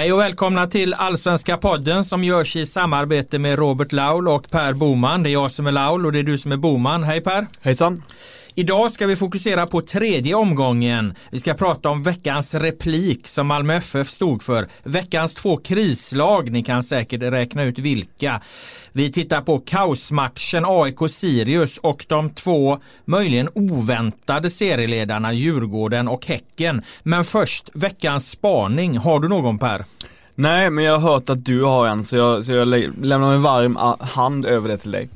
Hej och välkomna till Allsvenska podden som görs i samarbete med Robert Laul och Per Boman. Det är jag som är Laul och det är du som är Boman. Hej Per! Hejsan! Idag ska vi fokusera på tredje omgången. Vi ska prata om veckans replik som Malmö FF stod för. Veckans två krislag, ni kan säkert räkna ut vilka. Vi tittar på kaosmatchen AIK-Sirius och de två möjligen oväntade serieledarna Djurgården och Häcken. Men först veckans spaning. Har du någon Per? Nej, men jag har hört att du har en så jag, så jag lämnar en varm hand över det till dig.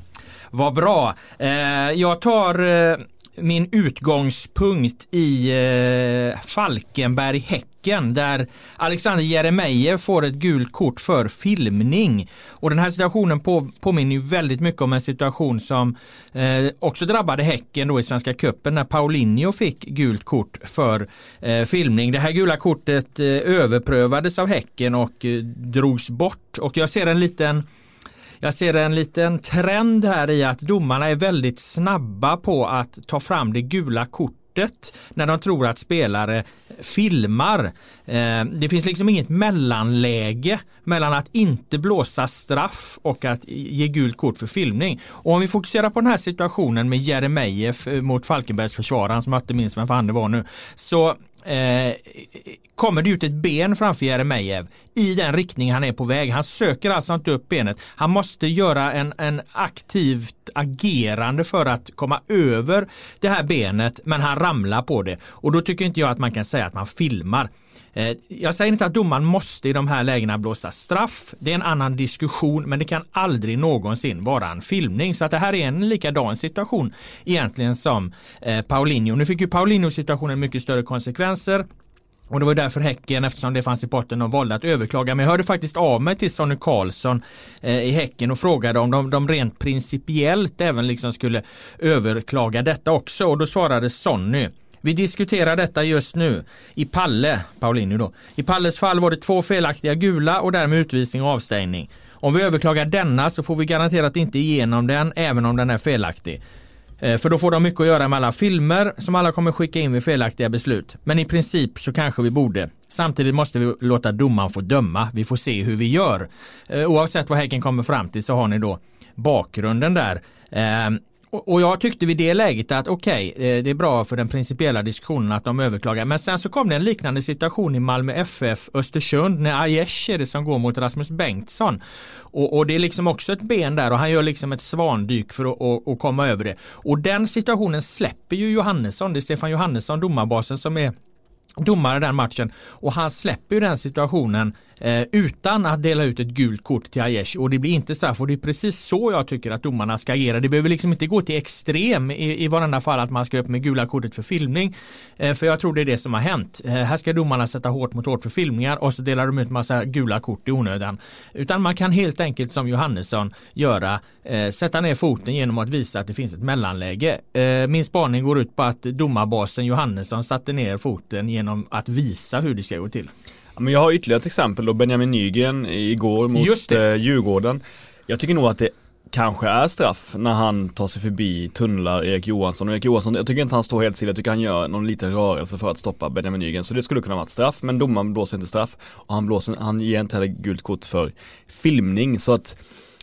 Vad bra. Eh, jag tar eh, min utgångspunkt i eh, Falkenberg Häcken där Alexander Jeremejeff får ett gult kort för filmning. Och den här situationen på, påminner ju väldigt mycket om en situation som eh, också drabbade Häcken då i Svenska Cupen när Paulinho fick gult kort för eh, filmning. Det här gula kortet eh, överprövades av Häcken och eh, drogs bort och jag ser en liten jag ser en liten trend här i att domarna är väldigt snabba på att ta fram det gula kortet när de tror att spelare filmar. Eh, det finns liksom inget mellanläge mellan att inte blåsa straff och att ge gult kort för filmning. Och om vi fokuserar på den här situationen med Jeremejeff eh, mot Falkenbergs försvarare som jag inte minns vem fan det var nu. Så eh, kommer det ut ett ben framför Jeremejeff i den riktning han är på väg. Han söker alltså inte upp benet. Han måste göra en, en aktivt agerande för att komma över det här benet men han ramlar på det. Och då tycker inte jag att man kan säga att man filmar. Eh, jag säger inte att domaren måste i de här lägena blåsa straff. Det är en annan diskussion men det kan aldrig någonsin vara en filmning. Så att det här är en likadan situation egentligen som eh, Paulinho. Nu fick ju Paulinho situationen mycket större konsekvenser. Och det var därför Häcken, eftersom det fanns i potten, de valde att överklaga. Men jag hörde faktiskt av mig till Sonny Karlsson eh, i Häcken och frågade om de, de rent principiellt även liksom skulle överklaga detta också. Och då svarade Sonny vi diskuterar detta just nu. I Palle, Paulinho då. I Palles fall var det två felaktiga gula och därmed utvisning och avstängning. Om vi överklagar denna så får vi garanterat inte igenom den även om den är felaktig. Eh, för då får de mycket att göra med alla filmer som alla kommer skicka in vid felaktiga beslut. Men i princip så kanske vi borde. Samtidigt måste vi låta domaren få döma. Vi får se hur vi gör. Eh, oavsett vad Häcken kommer fram till så har ni då bakgrunden där. Eh, och jag tyckte vid det läget att okej, okay, det är bra för den principiella diskussionen att de överklagar. Men sen så kom det en liknande situation i Malmö FF Östersund när Aiesh är det som går mot Rasmus Bengtsson. Och, och, det är liksom också ett ben där och han gör liksom ett svandyk för att och, och komma över det. Och den situationen släpper ju Johannesson. Det är Stefan Johannesson, domarbasen, som är domare den matchen och han släpper ju den situationen Eh, utan att dela ut ett gult kort till Aiesh och det blir inte straff och det är precis så jag tycker att domarna ska agera. Det behöver liksom inte gå till extrem i, i varenda fall att man ska upp med gula kortet för filmning. Eh, för jag tror det är det som har hänt. Eh, här ska domarna sätta hårt mot hårt för filmningar och så delar de ut massa gula kort i onödan. Utan man kan helt enkelt som Johannesson göra, eh, sätta ner foten genom att visa att det finns ett mellanläge. Eh, min spaning går ut på att domarbasen Johannesson satte ner foten genom att visa hur det ska gå till. Men jag har ytterligare ett exempel då, Benjamin Nygren igår mot Just eh, Djurgården. Jag tycker nog att det kanske är straff när han tar sig förbi tunnlar Erik Johansson. Och Erik Johansson, jag tycker inte han står helt stilla, jag tycker han gör någon liten rörelse för att stoppa Benjamin Nygren. Så det skulle kunna vara ett straff men domaren blåser inte straff. Och han blåser, han ger inte heller gult kort för filmning. Så att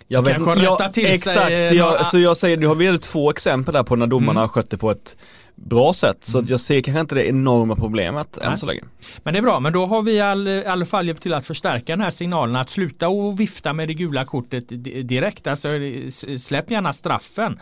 jag vet, Kanske rätta till Exakt, sig, så jag, så jag säger, du har väldigt få exempel där på när domarna mm. har skött det på ett bra sätt. Så mm. jag ser kanske inte det enorma problemet Nej. än så länge. Men det är bra, men då har vi i all, i alla fall hjälpt till att förstärka den här signalen att sluta och vifta med det gula kortet direkt. Alltså släpp gärna straffen.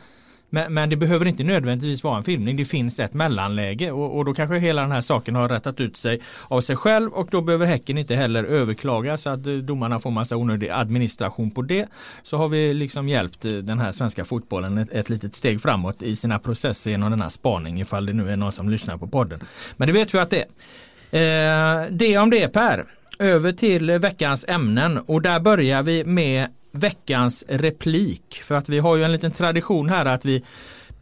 Men, men, det behöver inte nödvändigtvis vara en filmning. Det finns ett mellanläge och, och, då kanske hela den här saken har rättat ut sig av sig själv och då behöver Häcken inte heller överklaga så att eh, domarna får massa onödig administration på det. Så har vi liksom hjälpt eh, den här svenska fotbollen ett, ett litet steg framåt i sina processer genom den här spaning ifall det nu är någon som lyssnar på podden. Men det vet vi att det är. Eh, det om det Per. Över till veckans ämnen och där börjar vi med veckans replik. För att vi har ju en liten tradition här att vi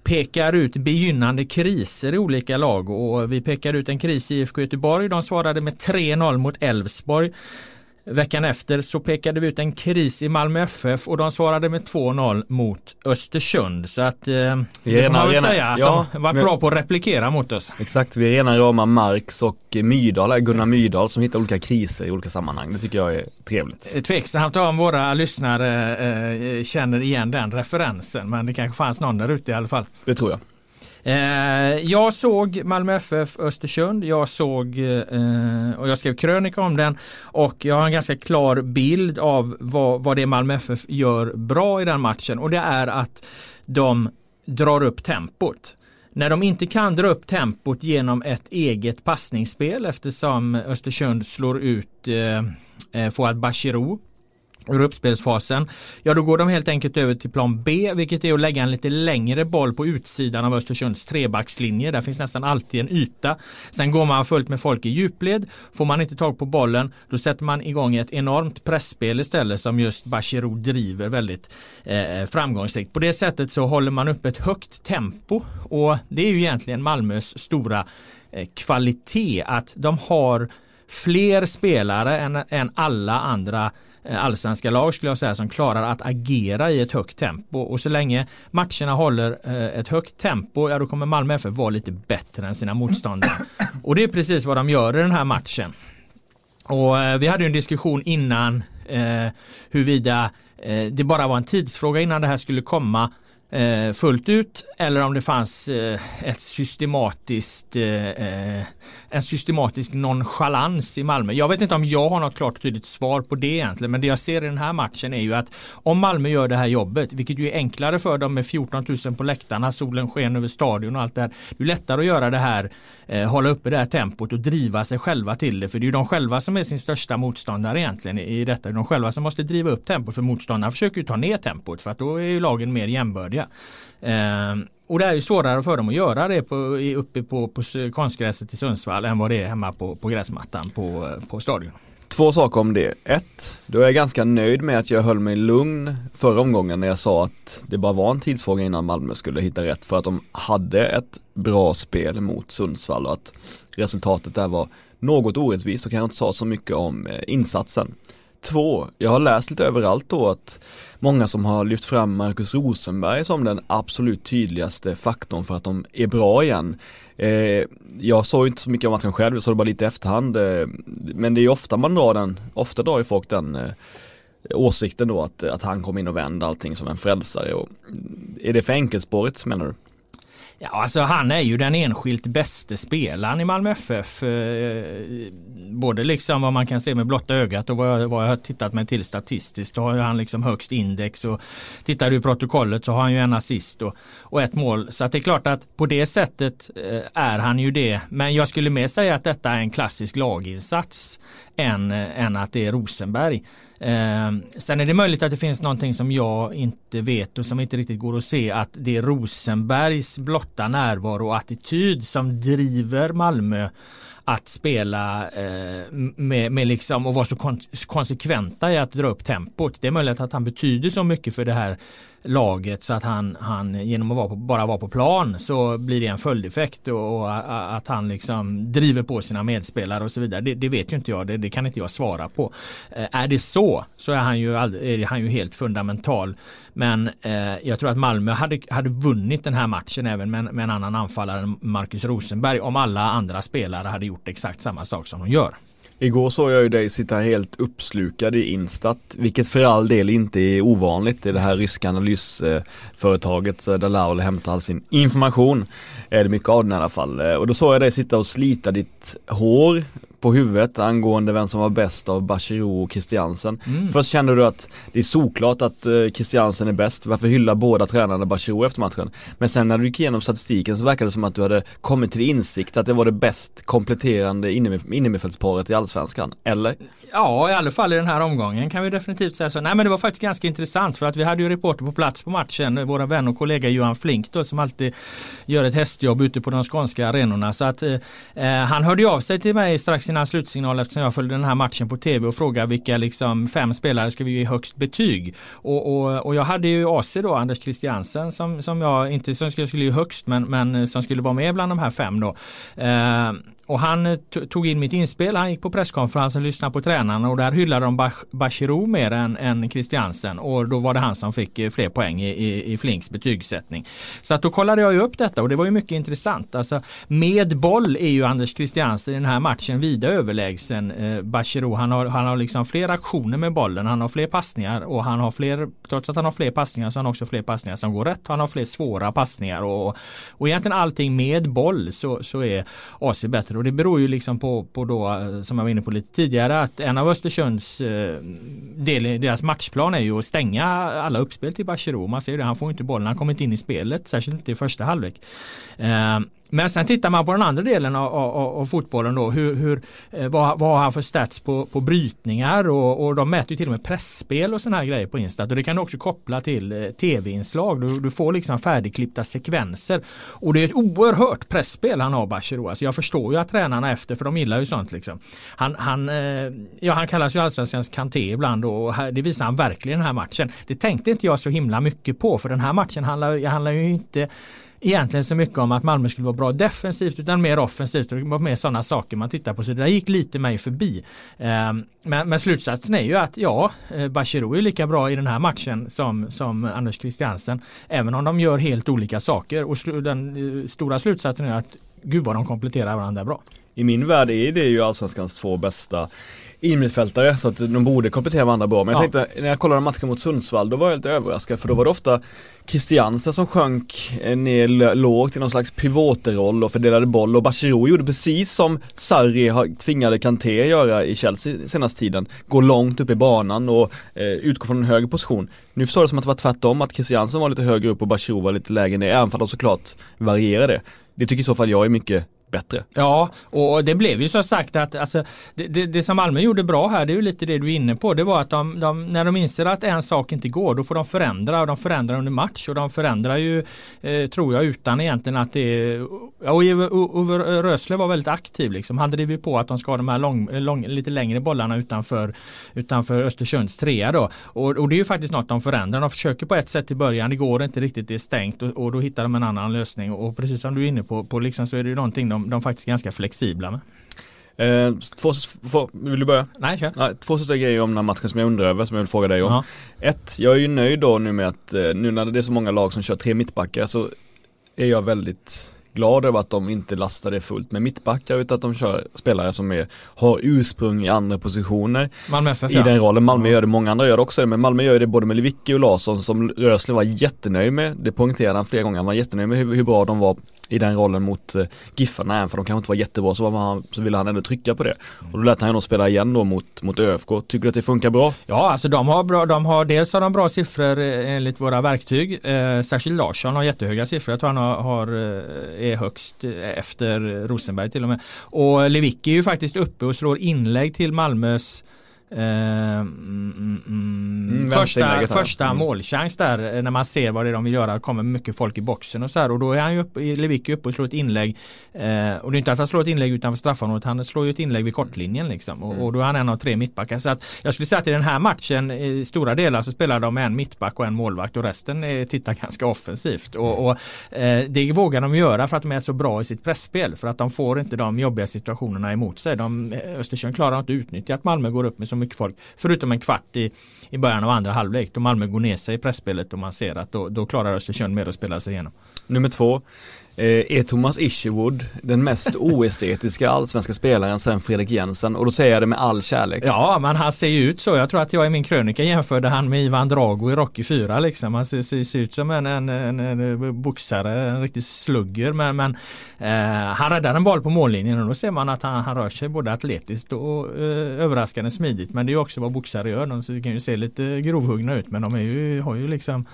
pekar ut begynnande kriser i olika lag och vi pekar ut en kris i IFK Göteborg. De svarade med 3-0 mot Elfsborg. Veckan efter så pekade vi ut en kris i Malmö FF och de svarade med 2-0 mot Östersund. Så att eh, det får man väl rena, säga att ja, de var bra på att replikera mot oss. Exakt, vi är rena rama Marx och Myrdal, Gunnar Myrdal som hittar olika kriser i olika sammanhang. Det tycker jag är trevligt. Eh, tveksamt om våra lyssnare eh, känner igen den referensen men det kanske fanns någon där ute i alla fall. Det tror jag. Eh, jag såg Malmö FF Östersund. Jag såg eh, och jag skrev krönika om den och jag har en ganska klar bild av vad, vad det Malmö FF gör bra i den matchen och det är att de drar upp tempot. När de inte kan dra upp tempot genom ett eget passningsspel eftersom Östersund slår ut eh, eh Fouad Bachirou ur uppspelsfasen, ja då går de helt enkelt över till plan B, vilket är att lägga en lite längre boll på utsidan av Östersunds trebackslinje. Där finns nästan alltid en yta. Sen går man fullt med folk i djupled. Får man inte tag på bollen, då sätter man igång ett enormt pressspel istället som just Bachirou driver väldigt eh, framgångsrikt. På det sättet så håller man upp ett högt tempo och det är ju egentligen Malmös stora eh, kvalitet att de har fler spelare än, än alla andra Eh, allsvenska lag skulle jag säga som klarar att agera i ett högt tempo och så länge matcherna håller eh, ett högt tempo ja då kommer Malmö FF vara lite bättre än sina motståndare. Och det är precis vad de gör i den här matchen. Och eh, vi hade en diskussion innan eh, huruvida eh, det bara var en tidsfråga innan det här skulle komma eh, Eh, fullt ut eller om det fanns eh, ett systematiskt eh, eh, en systematisk nonchalans i Malmö. Jag vet inte om jag har något klart och tydligt svar på det egentligen men det jag ser i den här matchen är ju att om Malmö gör det här jobbet vilket ju är enklare för dem med 14 000 på läktarna, solen sken över stadion och allt det här. Det är lättare att göra det här, eh, hålla uppe det här tempot och driva sig själva till det för det är ju de själva som är sin största motståndare egentligen i detta. Det är de själva som måste driva upp tempot för motståndarna försöker ju ta ner tempot för att då är ju lagen mer jämbördiga färdiga. Eh, och det är ju svårare för dem att göra det på, uppe på, på konstgräset i Sundsvall än vad det är hemma på, på gräsmattan på, på stadion. Två saker om det. Ett, då är jag ganska nöjd med att jag höll mig lugn förra omgången när jag sa att det bara var en tidsfråga innan Malmö skulle hitta rätt för att de hade ett bra spel mot Sundsvall och att resultatet där var något orättvist och kan jag inte säga så mycket om eh, insatsen. Två, jag har läst lite överallt då att många som har lyft fram Marcus Rosenberg som den absolut tydligaste faktorn för att de är bra igen. Eh, jag såg inte så mycket av matchen själv, jag såg det bara lite i efterhand. Eh, men det är ofta man drar den, ofta drar ju folk den eh, åsikten då att, att han kom in och vände allting som en frälsare. Och, mm, är det för enkelspårigt menar du? Ja, alltså han är ju den enskilt bästa spelaren i Malmö FF. Eh, både liksom vad man kan se med blotta ögat och vad jag, vad jag har tittat mig till statistiskt. Då har han liksom högst index och tittar du i protokollet så har han ju en assist och, och ett mål. Så att det är klart att på det sättet eh, är han ju det. Men jag skulle mer säga att detta är en klassisk laginsats än, än att det är Rosenberg. Eh, sen är det möjligt att det finns någonting som jag inte vet och som inte riktigt går att se att det är Rosenbergs blotta närvaro och attityd som driver Malmö att spela eh, med, med liksom och vara så kon konsekventa i att dra upp tempot. Det är möjligt att han betyder så mycket för det här laget så att han, han genom att vara på, bara vara på plan så blir det en följdeffekt och, och att han liksom driver på sina medspelare och så vidare. Det, det vet ju inte jag, det, det, kan inte jag svara på. Eh, är det så så är han ju, är han ju helt fundamental. Men eh, jag tror att Malmö hade, hade vunnit den här matchen även med, med en annan anfallare än Marcus Rosenberg om alla andra spelare hade gjort exakt samma sak som de gör. Igår såg jag ju dig sitta helt uppslukad i Instat, vilket för all del inte är ovanligt i det här ryska analysföretaget där Laul hämtar all sin information. Är det mycket av den i alla fall. Och då såg jag dig sitta och slita ditt hår på huvudet angående vem som var bäst av Bachirou och Christiansen. Mm. Först kände du att det är såklart att uh, Christiansen är bäst, varför hyllar båda tränarna Bachirou efter matchen? Men sen när du gick igenom statistiken så verkade det som att du hade kommit till insikt att det var det bäst kompletterande innermittfältsparet i Allsvenskan, eller? Ja, i alla fall i den här omgången kan vi definitivt säga så. Nej men det var faktiskt ganska intressant för att vi hade ju reporter på plats på matchen, våra vän och kollega Johan Flink då som alltid gör ett hästjobb ute på de skånska arenorna. Så att eh, eh han hörde av sig till mig strax innan slutsignal eftersom jag följde den här matchen på tv och frågade vilka liksom fem spelare ska vi ge högst betyg. Och, och, och jag hade ju AC då, Anders Christiansen som, som jag inte som skulle, skulle ge högst men, men som skulle vara med bland de här fem då. Eh, och han eh, tog in mitt inspel, han gick på presskonferensen och lyssnade på tränarna och där hyllade de Bachirou mer än, än Christiansen och då var det han som fick eh, fler poäng i, i, i Flinks betygssättning. Så att då kollade jag ju upp detta och det var ju mycket intressant. Alltså, med boll är ju Anders Christiansen i den här matchen vida överlägsen eh, Bachirou. Han har, han har liksom fler aktioner med bollen, han har fler passningar och han har fler, trots att han har fler passningar så har han också fler passningar som går rätt. Han har fler svåra passningar och, och egentligen allting med boll så, så är AC bättre och det beror ju liksom på, på då eh, som jag var inne på lite tidigare att en av Östersunds eh, del deras matchplan är ju att stänga alla uppspel till Bachirou. Man ser ju det, han får inte bollen, han kommer inte in i spelet, särskilt inte i första halvlek. Eh, men sen tittar man på den andra delen av, av, av fotbollen då. Hur, hur, eh, vad, vad har han för stats på, på brytningar och, och de mäter ju till och med pressspel och sådana här grejer på Insta. Och det kan du också koppla till eh, tv-inslag. Du, du, får liksom färdigklippta sekvenser. Och det är ett oerhört pressspel han har Bachirou. Alltså jag förstår ju att tränarna efter för de gillar ju sånt liksom. Han, han, eh, ja, han kallas ju allsvenskans Kanté ibland och det visar han verkligen den här matchen. Det tänkte inte jag så himla mycket på för den här matchen handlar, handlar ju inte egentligen så mycket om att Malmö skulle vara bra defensivt utan mer offensivt och det var mer sådana saker man tittar på. Så det där gick lite mig förbi. Ehm, men, men slutsatsen är ju att ja, eh, Bachirou är lika bra i den här matchen som, som Anders Christiansen. Även om de gör helt olika saker och den eh, stora slutsatsen är att gud vad de kompletterar varandra bra. I min värld är det ju allsvenskans två bästa innermittfältare så att de borde komplettera varandra bra. Men jag ja. tänkte, när jag kollade matchen mot Sundsvall, då var jag lite överraskad för då var det ofta Christiansen som sjönk ner lågt i någon slags pivotroll och fördelade boll och Bachirou gjorde precis som Sarri tvingade Kanté göra i Chelsea senaste tiden. Gå långt upp i banan och eh, utgå från en hög position. Nu förstår det som att det var tvärtom, att Christiansen var lite högre upp och Bachirou var lite lägre ner, även för de såklart varierade. Det tycker i så fall jag är mycket bättre. Ja, och det blev ju så sagt att alltså, det, det, det, som Malmö gjorde bra här, det är ju lite det du är inne på. Det var att de, de, när de inser att en sak inte går, då får de förändra och de förändrar under match och de förändrar ju, eh, tror jag, utan egentligen att det ja, och Ove Rösle var väldigt aktiv liksom. Han driver på att de ska ha de här lång, lång, lite längre bollarna utanför, utanför Östersunds trea då. Och, och, det är ju faktiskt något de förändrar. De försöker på ett sätt i början, det går inte riktigt, det är stängt och, och då hittar de en annan lösning. Och precis som du är inne på, på liksom, så är det ju någonting de de, de faktiskt ganska flexibla med. Eh, två, två, vill du börja? Nej, kör. Nej, två sista grejer om den här matchen som jag undrar över, som jag vill fråga dig om. Ja. Ett, jag är ju nöjd då nu med att, eh, nu när det är så många lag som kör tre mittbackar så är jag väldigt glad över att de inte lastar det fullt med mittbackar utan att de kör spelare som är, har ursprung i andra positioner Malmö FF, i den rollen. Malmö gör det, många andra gör det också men Malmö gör det både med Lewicki och Larsson som Rösler var jättenöjd med. Det poängterade han flera gånger, han var jättenöjd med hur, hur bra de var i den rollen mot eh, Giffarna, även för de kanske inte var jättebra så, var han, så ville han ändå trycka på det. Och då lät han ju spela igen då mot, mot ÖFK. Tycker du att det funkar bra? Ja, alltså de har bra, de har dels har de bra siffror eh, enligt våra verktyg. Eh, särskilt Larsson har jättehöga siffror. Jag tror han har, har eh, är högst eh, efter Rosenberg till och med. Och Lewicki är ju faktiskt uppe och slår inlägg till Malmös Uh, mm, mm, mm, första första mm. målchans där eh, när man ser vad det är de vill göra. kommer mycket folk i boxen och så här och då är han ju uppe, Lewicki uppe och slår ett inlägg. Uh, och det är inte att han slår ett inlägg utanför straffområdet. Han slår ju ett inlägg vid kortlinjen liksom. Och, och, då är han en av tre mittbackar. Så att jag skulle säga att i den här matchen i stora delar så spelar de med en mittback och en målvakt och resten är, tittar ganska offensivt. Och, och uh, det vågar de göra för att de är så bra i sitt pressspel För att de får inte de jobbiga situationerna emot sig. De, Östersund klarar inte att utnyttja att Malmö går upp med så mycket folk. Förutom en kvart i, i början av andra halvlek då Malmö går ner sig i pressspelet och man ser att då, då klarar Östersund mer att spela sig igenom. Nummer två är Thomas Isherwood den mest oestetiska allsvenska spelaren sen Fredrik Jensen och då säger jag det med all kärlek. Ja, men han ser ju ut så. Jag tror att jag i min krönika jämförde han med Ivan Drago i Rocky 4 liksom. Han ser, ser, ser ut som en, en, en, en boxare, en riktig slugger men, men eh, han räddar en boll på mållinjen och då ser man att han, han rör sig både atletiskt och eh, överraskande smidigt. Men det är också vad boxare gör. De kan ju se lite grovhuggna ut men de är ju, har ju liksom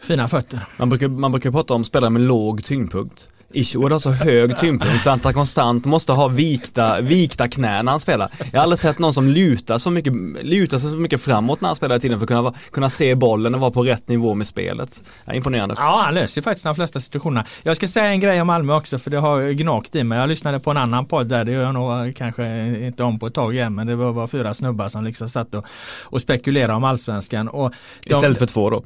fina fötter. Man brukar, man brukar prata om spelare med låg tyngdpunkt. Ishwood har så hög tyngdpunkt så att han konstant måste ha vikta, vikta knän när han spelar. Jag har aldrig sett någon som lutar så mycket, lutar så mycket framåt när han spelar i tiden för att kunna, kunna se bollen och vara på rätt nivå med spelet. Ja, imponerande. Ja, han löser ju faktiskt de flesta situationerna. Jag ska säga en grej om Malmö också för det har gnagt i mig. Jag lyssnade på en annan podd där, det gör jag nog kanske inte om på ett tag igen, men det var, var fyra snubbar som liksom satt och, och spekulerade om allsvenskan. Och de, Istället för två då?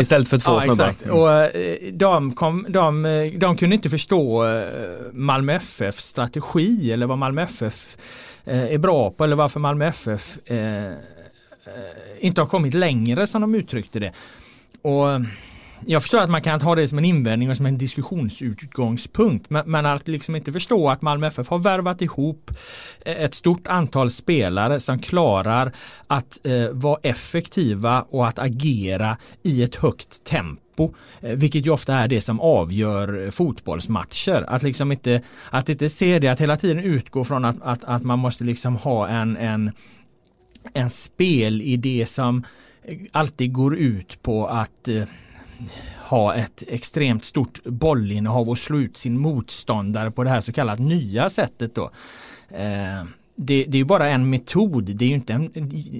Istället för två ja, snubbar. Exakt. Mm. Och, eh, de, kom, de, eh, de kunde inte förstå eh, Malmö FF strategi eller vad Malmö FF är bra på eller varför Malmö FF inte har kommit längre som de uttryckte det. Och jag förstår att man kan ta det som en invändning och som en diskussionsutgångspunkt. Men, men att liksom inte förstå att Malmö FF har värvat ihop ett stort antal spelare som klarar att eh, vara effektiva och att agera i ett högt tempo eh, vilket ju ofta är det som avgör fotbollsmatcher. Att liksom inte, att inte se det, att hela tiden utgå från att, att, att man måste liksom ha en, en, en spelidé som eh, alltid går ut på att eh, ha ett extremt stort bollinnehav och slå ut sin motståndare på det här så kallat nya sättet då. Eh, det, det, är bara en metod, det är ju inte en,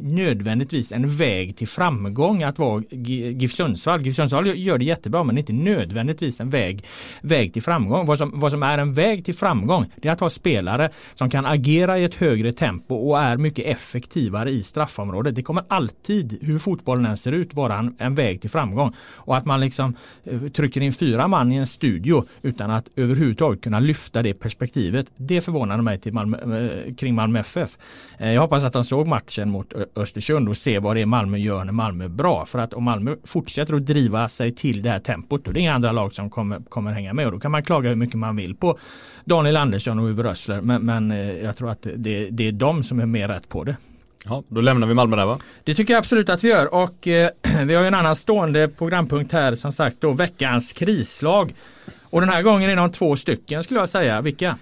nödvändigtvis en väg till framgång att vara GIF Sundsvall. GIF Sundsvall gör det jättebra men inte nödvändigtvis en väg, väg till framgång. Vad som, vad som är en väg till framgång det är att ha spelare som kan agera i ett högre tempo och är mycket effektivare i straffområdet. Det kommer alltid, hur fotbollen än ser ut, vara en, en väg till framgång. Och att man liksom eh, trycker in fyra man i en studio utan att överhuvudtaget kunna lyfta det perspektivet. Det förvånade mig till Malmö, eh, kring Malmö Malmö FF. Eh, jag hoppas att de såg matchen mot Östersund och ser vad det är Malmö gör när Malmö är bra. För att om Malmö fortsätter att driva sig till det här tempot då är det inga andra lag som kommer, kommer hänga med. Och då kan man klaga hur mycket man vill på Daniel Andersson och Uwe Rössler. Men, men eh, jag tror att det, det är de som är mer rätt på det. Ja, då lämnar vi Malmö där va? Det tycker jag absolut att vi gör och eh, vi har ju en annan stående programpunkt här som sagt då veckans krislag. Och den här gången är de två stycken skulle jag säga. Vilka?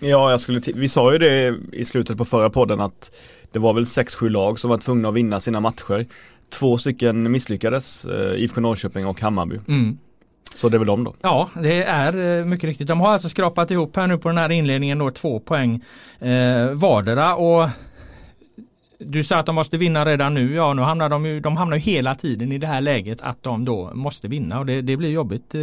Ja, jag skulle vi sa ju det i slutet på förra podden att det var väl 6-7 lag som var tvungna att vinna sina matcher. Två stycken misslyckades, eh, IFK Norrköping och Hammarby. Mm. Så det är väl de då? Ja, det är eh, mycket riktigt. De har alltså skrapat ihop här nu på den här inledningen då två poäng eh, vardera och du sa att de måste vinna redan nu. Ja, nu hamnar de ju, de hamnar ju hela tiden i det här läget att de då måste vinna och det, det blir jobbigt eh,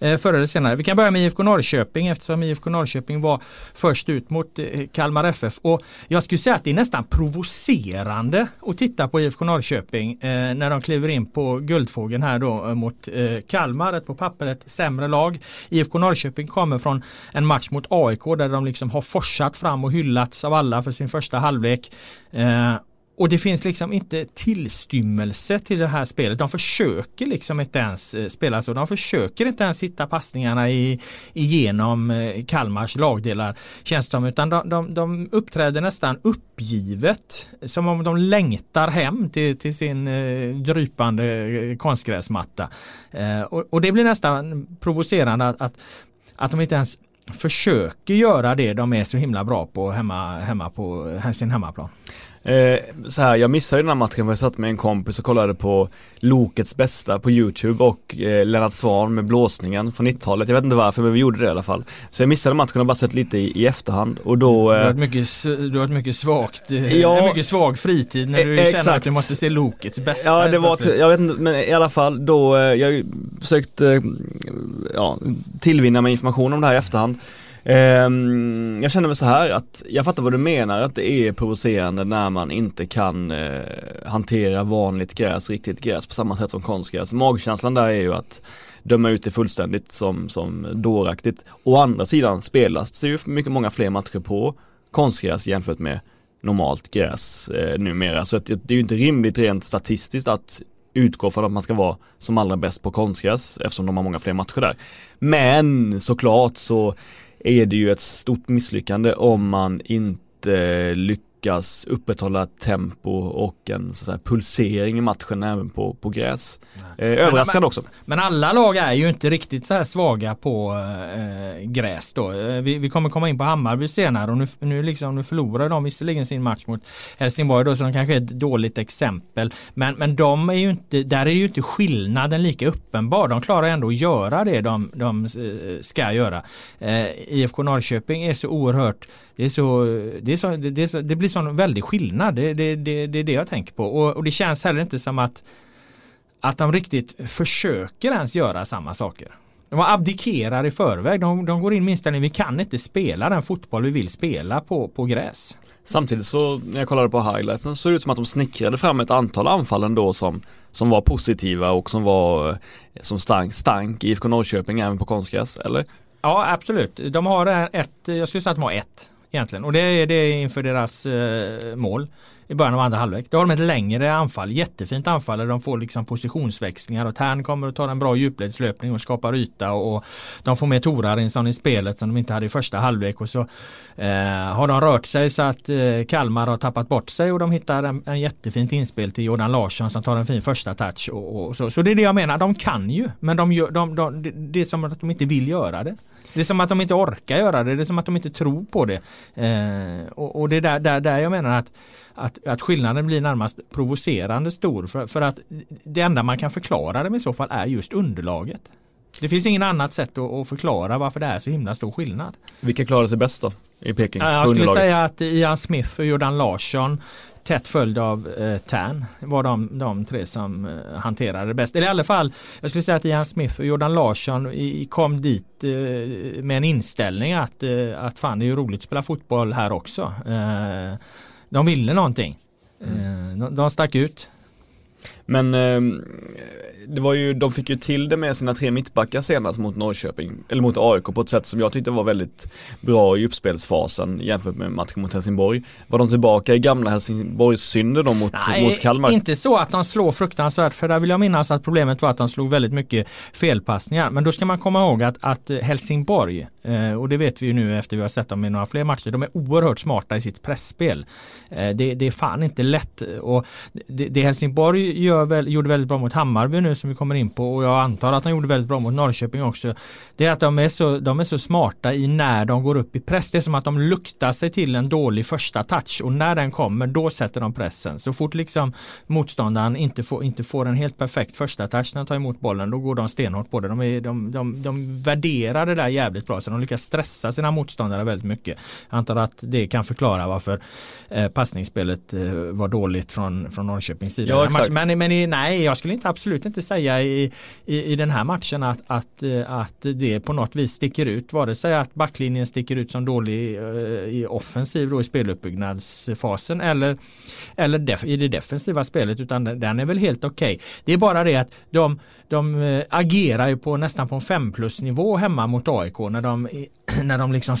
eh förr eller senare. Vi kan börja med IFK Norrköping eftersom IFK Norrköping var först ut mot eh, Kalmar FF och jag skulle säga att det är nästan provocerande att titta på IFK Norrköping eh, när de kliver in på Guldfågeln här då eh, mot eh, Kalmar, ett på pappret sämre lag. IFK Norrköping kommer från en match mot AIK där de liksom har forsat fram och hyllats av alla för sin första halvlek. Eh, och det finns liksom inte tillstymmelse till det här spelet. De försöker liksom inte ens eh, spela så. De försöker inte ens hitta passningarna i, igenom eh, Kalmars lagdelar. Känns det Utan de, de, de uppträder nästan uppgivet. Som om de längtar hem till, till sin eh, drypande eh, konstgräsmatta. Eh, och, och, det blir nästan provocerande att, att, att de inte ens försöker göra det de är så himla bra på hemma, hemma på sin hemmaplan. Eh, så här, jag missade den här matchen för jag satt med en kompis och kollade på Lokets bästa på YouTube och eh, Lennart Svan med blåsningen från 90-talet. Jag vet inte varför men vi gjorde det i alla fall. Så jag missade matchen och bara sett lite i, i efterhand och då eh, Du har ett mycket, du har ett mycket svagt, eh, ja, en mycket svag fritid när du exakt. känner att du måste se Lokets bästa. Ja det var, jag vet inte men i alla fall då, eh, jag försökte eh, ja, tillvinna mig information om det här i efterhand. Ehm, jag känner väl så här att jag fattar vad du menar att det är provocerande när man inte kan eh, hantera vanligt gräs, riktigt gräs på samma sätt som konstgräs. Magkänslan där är ju att döma ut det fullständigt som, som dåraktigt. Å andra sidan spelas det ju mycket många fler matcher på konstgräs jämfört med normalt gräs eh, numera. Så att det, det är ju inte rimligt rent statistiskt att utgå från att man ska vara som allra bäst på konstgräs eftersom de har många fler matcher där. Men såklart så är det ju ett stort misslyckande om man inte lyckas lyckas upprätthålla tempo och en så säga, pulsering i matchen även på, på gräs. Eh, överraskande men, också. Men alla lag är ju inte riktigt så här svaga på eh, gräs då. Eh, vi, vi, kommer komma in på Hammarby senare och nu, nu, liksom, nu förlorar de visserligen sin match mot Helsingborg då så de kanske är ett dåligt exempel. Men, men de är ju inte, där är ju inte skillnaden lika uppenbar. De klarar ändå att göra det de, de eh, ska göra. Eh, IFK Norrköping är så oerhört det, är så, det, är så, det, är så, det blir sån väldig skillnad. Det, det, det, det är det jag tänker på. Och, och, det känns heller inte som att, att de riktigt försöker ens göra samma saker. De abdikerar i förväg. De, de går in med inställningen vi kan inte spela den fotboll vi vill spela på, på gräs. Samtidigt så när jag kollade på highlightsen så såg det ut som att de snickrade fram ett antal anfall ändå som, som var positiva och som var som stank, stank IFK Norrköping även på konstgräs, eller? Ja absolut. De har ett, jag skulle säga att de har ett egentligen och det är det inför deras eh, mål i början av andra halvlek. Då har de ett längre anfall, jättefint anfall där de får liksom positionsväxlingar och Tern kommer och tar en bra djupledslöpning och skapar yta och de får med Torarinsson i spelet som de inte hade i första halvlek och så eh, har de rört sig så att eh, Kalmar har tappat bort sig och de hittar en, en jättefint inspel till Jordan Larsson som tar en fin första touch och, och så. så det är det jag menar, de kan ju men de gör, de, de, det är som att de inte vill göra det. Det är som att de inte orkar göra det, det är som att de inte tror på det. Eh, och, och, det är där, där, där jag menar att att, att skillnaden blir närmast provocerande stor för, för att det enda man kan förklara det med i så fall är just underlaget. Det finns ingen annat sätt att, förklara varför det är så himla stor skillnad. Vilka klarar sig bäst då i Peking? Jag skulle säga att Ian Smith och Jordan Larsson tätt följd av eh, Tern var de, de tre som eh, hanterade det bäst. Eller i alla fall, jag skulle säga att Ian Smith och Jordan Larsson i, kom dit eh, med en inställning att, eh, att fan det är ju roligt att spela fotboll här också. Eh, de ville någonting. Mm. De, de stack ut. Men eh, det var ju, de fick ju till det med sina tre mittbackar senast mot Norrköping, eller mot AIK på ett sätt som jag tyckte var väldigt bra i uppspelsfasen jämfört med matchen mot Helsingborg. Var de tillbaka i gamla Helsingborgs synder då mot, Nej, mot Kalmar? inte så att de slår fruktansvärt för där vill jag minnas att problemet var att de slog väldigt mycket felpassningar. Men då ska man komma ihåg att, att Helsingborg, eh, och det vet vi ju nu efter vi har sett dem i några fler matcher, de är oerhört smarta i sitt pressspel. Eh, det, det är fan inte lätt och det, det Helsingborg gör väl, gjorde väldigt bra mot Hammarby nu som vi kommer in på och jag antar att han gjorde väldigt bra mot Norrköping också. Det är att de är, så, de är så smarta i när de går upp i press. Det är som att de luktar sig till en dålig första touch och när den kommer då sätter de pressen. Så fort liksom motståndaren inte får, inte får en helt perfekt första touch när de tar emot bollen då går de stenhårt på det. De, är, de, de, de värderar det där jävligt bra så de lyckas stressa sina motståndare väldigt mycket. Jag antar att det kan förklara varför eh, passningsspelet eh, var dåligt från, från Norrköpings sida. Ja, men, men nej, jag skulle inte absolut inte säga i, i, i den här matchen att, att, eh, att det på något vis sticker ut. Vare sig att backlinjen sticker ut som dålig eh, i offensiv då i speluppbyggnadsfasen eller, eller def, i det defensiva spelet utan den är väl helt okej. Okay. Det är bara det att de, de eh, agerar ju på nästan på en 5 plus nivå hemma mot AIK när de, när de liksom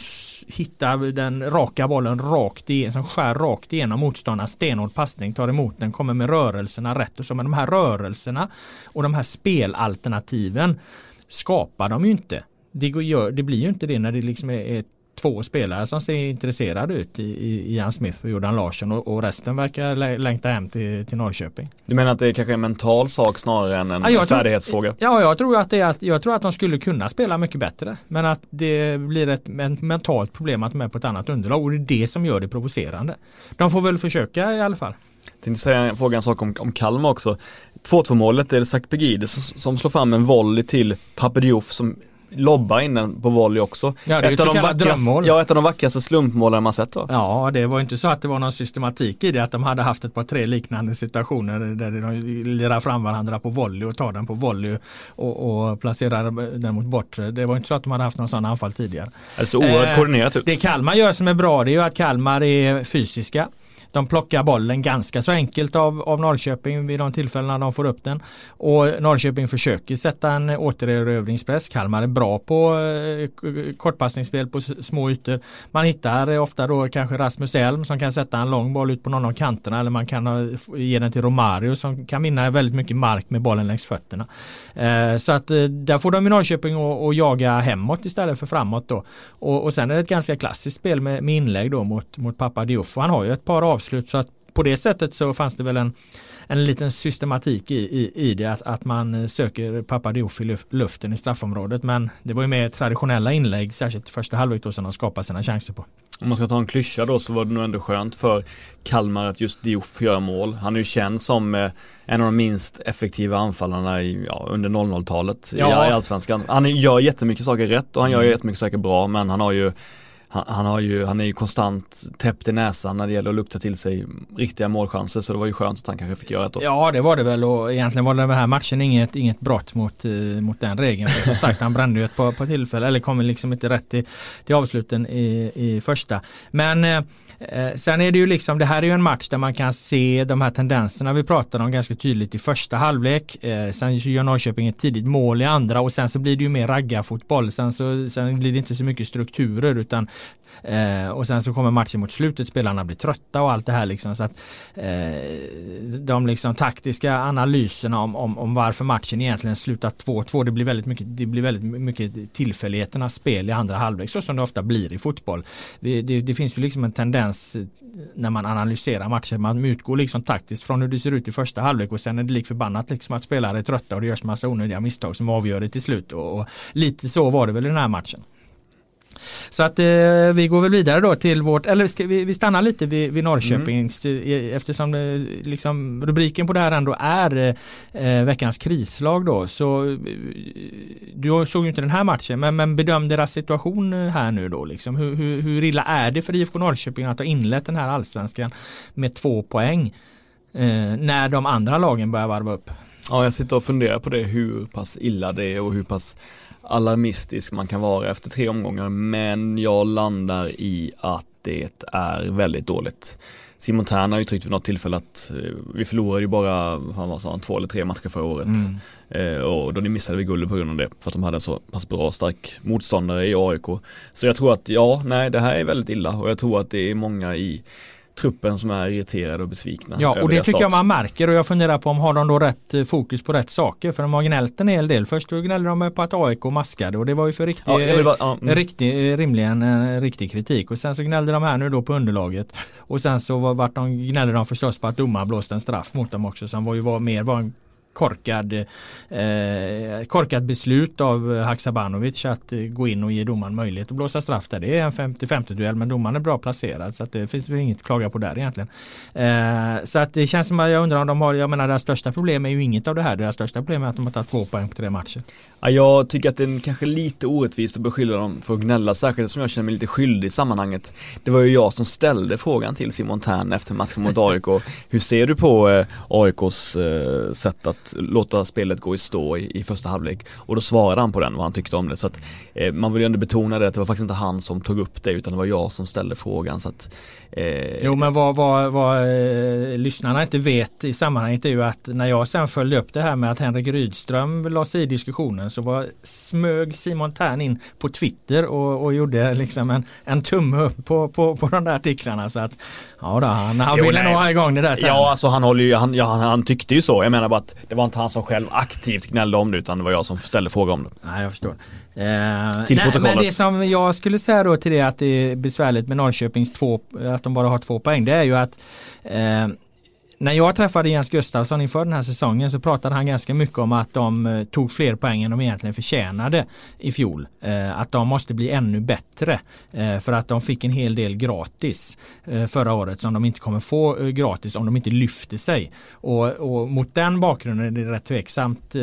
hittar den raka bollen rakt igenom, som skär rakt igenom motståndarna. Stenhård passning, tar emot den, kommer med rörelserna rätt och så. Men de här rörelserna och de här spelalternativen skapar de ju inte. Det, gör, det blir ju inte det när det liksom är, är två spelare som ser intresserade ut i, Ian Smith och Jordan Larsson och, och resten verkar längta hem till, till Norrköping. Du menar att det är kanske en mental sak snarare än en ja, färdighetsfråga? Tror, ja, jag tror att det är att, jag tror att de skulle kunna spela mycket bättre. Men att det blir ett, ett mentalt problem att de är på ett annat underlag och det är det som gör det provocerande. De får väl försöka i alla fall. Jag tänkte säga, fråga en sak om, om Kalmar också. 2-2 målet är det Sakpegide som, som slår fram en volley till Papadiouf som lobba innan på volley också. Ja, det är ett, av de vackraste, ja, ett av de vackraste slumpmålen man sett då. Ja, det var inte så att det var någon systematik i det att de hade haft ett par tre liknande situationer där de lirar fram varandra på volley och tar den på volley och, och placerar den mot bortre. Det var inte så att de hade haft någon sån anfall tidigare. Det så oerhört eh, koordinerat ut. Det Kalmar gör som är bra det är ju att Kalmar är fysiska. De plockar bollen ganska så enkelt av, av Norrköping vid de tillfällena de får upp den. Och Norrköping försöker sätta en återerövringspress. Kalmar är bra på eh, kortpassningsspel på små ytor. Man hittar eh, ofta då kanske Rasmus Elm som kan sätta en lång boll ut på någon av kanterna eller man kan ha, ge den till Romario som kan vinna väldigt mycket mark med bollen längs fötterna. Eh, så att eh, där får de i Norrköping och, jaga hemåt istället för framåt då. Och, och sen är det ett ganska klassiskt spel med, med inlägg då mot, mot pappa Diouf. Han har ju ett par avslut avslut. Så att på det sättet så fanns det väl en, en liten systematik i, i, i det att, att man söker Papadiouf i luften i straffområdet. Men det var ju mer traditionella inlägg, särskilt första halvlek då som de skapade sina chanser på. Om man ska ta en klyscha då så var det nog ändå skönt för Kalmar att just Diouf gör mål. Han är ju känd som eh, en av de minst effektiva anfallarna i, ja, under 00-talet ja. i Allsvenskan. Han gör jättemycket saker rätt och han gör mm. jättemycket saker bra men han har ju han, han, har ju, han är ju konstant täppt i näsan när det gäller att lukta till sig riktiga målchanser så det var ju skönt att han kanske fick göra ett Ja det var det väl och egentligen var den här matchen inget, inget brott mot, eh, mot den regeln. För som sagt han brände ju ett par, par tillfällen eller kom liksom inte rätt till, till avsluten i, i första. Men Eh, Eh, sen är det ju liksom, det här är ju en match där man kan se de här tendenserna vi pratade om ganska tydligt i första halvlek. Eh, sen gör Norrköping ett tidigt mål i andra och sen så blir det ju mer raggarfotboll. Sen, så, sen blir det inte så mycket strukturer utan Eh, och sen så kommer matchen mot slutet, spelarna blir trötta och allt det här liksom. Så att, eh, de liksom taktiska analyserna om, om, om, varför matchen egentligen slutar 2-2, det blir väldigt mycket, det blir väldigt mycket tillfälligheternas spel i andra halvlek, så som det ofta blir i fotboll. Det, det, det finns ju liksom en tendens Eh, när man analyserar matchen, man utgår liksom taktiskt från hur det ser ut i första halvlek och sen är det lik förbannat liksom att spelare är trötta och det görs massa onödiga misstag som avgör det till slut. Och, och lite så var det väl i den här matchen. Så att eh, vi går väl vidare då till vårt, eller vi, vi stannar lite vid, vid Norrköpings mm. eftersom eh, liksom, rubriken på det här ändå är eh, veckans krislag då. Så eh, du såg ju inte den här matchen men, men bedöm deras situation här nu då liksom. Hur, hur, hur illa är det för IFK Norrköping att ha inlett den här allsvenskan med två poäng eh, när de andra lagen börjar varva upp? Ja, jag sitter och funderar på det hur pass illa det är och hur pass alarmistisk man kan vara efter tre omgångar men jag landar i att det är väldigt dåligt. Simon Tern har uttryckt vid något tillfälle att eh, vi förlorade ju bara, vad sa han, två eller tre matcher förra året. Mm. Eh, och då missade vi guldet på grund av det, för att de hade en så pass bra stark motståndare i AIK. Så jag tror att, ja, nej, det här är väldigt illa och jag tror att det är många i truppen som är irriterade och besvikna. Ja och det tycker jag man märker och jag funderar på om har de då rätt eh, fokus på rätt saker för de har gnällt en hel del. Först gnällde de på att AIK maskade och det var ju för riktig, ja, bara, ja, mm. riktig eh, rimligen en riktig kritik och sen så gnällde de här nu då på underlaget och sen så var, vart de, gnällde de förstås på att domaren blåste en straff mot dem också som var ju var, mer var en korkad, eh, korkad beslut av Haksabanovic att gå in och ge domaren möjlighet att blåsa straff där. Det är en 50-50 duell men domaren är bra placerad så att det finns inget att klaga på där egentligen. Eh, så att det känns som att jag undrar om de har, jag menar deras största problem är ju inget av det här. Deras största problem är att de har tagit två poäng på tre matcher. Ja, jag tycker att det är kanske lite orättvist att beskylla dem för att gnälla, särskilt som jag känner mig lite skyldig i sammanhanget. Det var ju jag som ställde frågan till Simon Tern efter matchen mot AIK. Hur ser du på eh, AIKs eh, sätt att låta spelet gå i stå i, i första halvlek och då svarade han på den vad han tyckte om det så att eh, man vill ju ändå betona det att det var faktiskt inte han som tog upp det utan det var jag som ställde frågan så att eh... Jo men vad, vad, vad eh, lyssnarna inte vet i sammanhanget är ju att när jag sen följde upp det här med att Henrik Rydström la sig i diskussionen så var, smög Simon Tern in på Twitter och, och gjorde liksom en, en tumme upp på, på, på de där artiklarna så att ja då, han, han ville nog ha igång det där. Ja alltså han håller ju, han, ja, han, han tyckte ju så. Jag menar bara att det var inte han som själv aktivt gnällde om det utan det var jag som ställde fråga om det. Nej jag förstår. Eh, till nej, men det som jag skulle säga då till det att det är besvärligt med Norrköpings två, att de bara har två poäng det är ju att eh, när jag träffade Jens Gustafsson inför den här säsongen så pratade han ganska mycket om att de eh, tog fler poäng än de egentligen förtjänade i fjol. Eh, att de måste bli ännu bättre eh, för att de fick en hel del gratis förra året som de inte kommer få gratis om de inte lyfter sig. Och, och mot den bakgrunden är det rätt tveksamt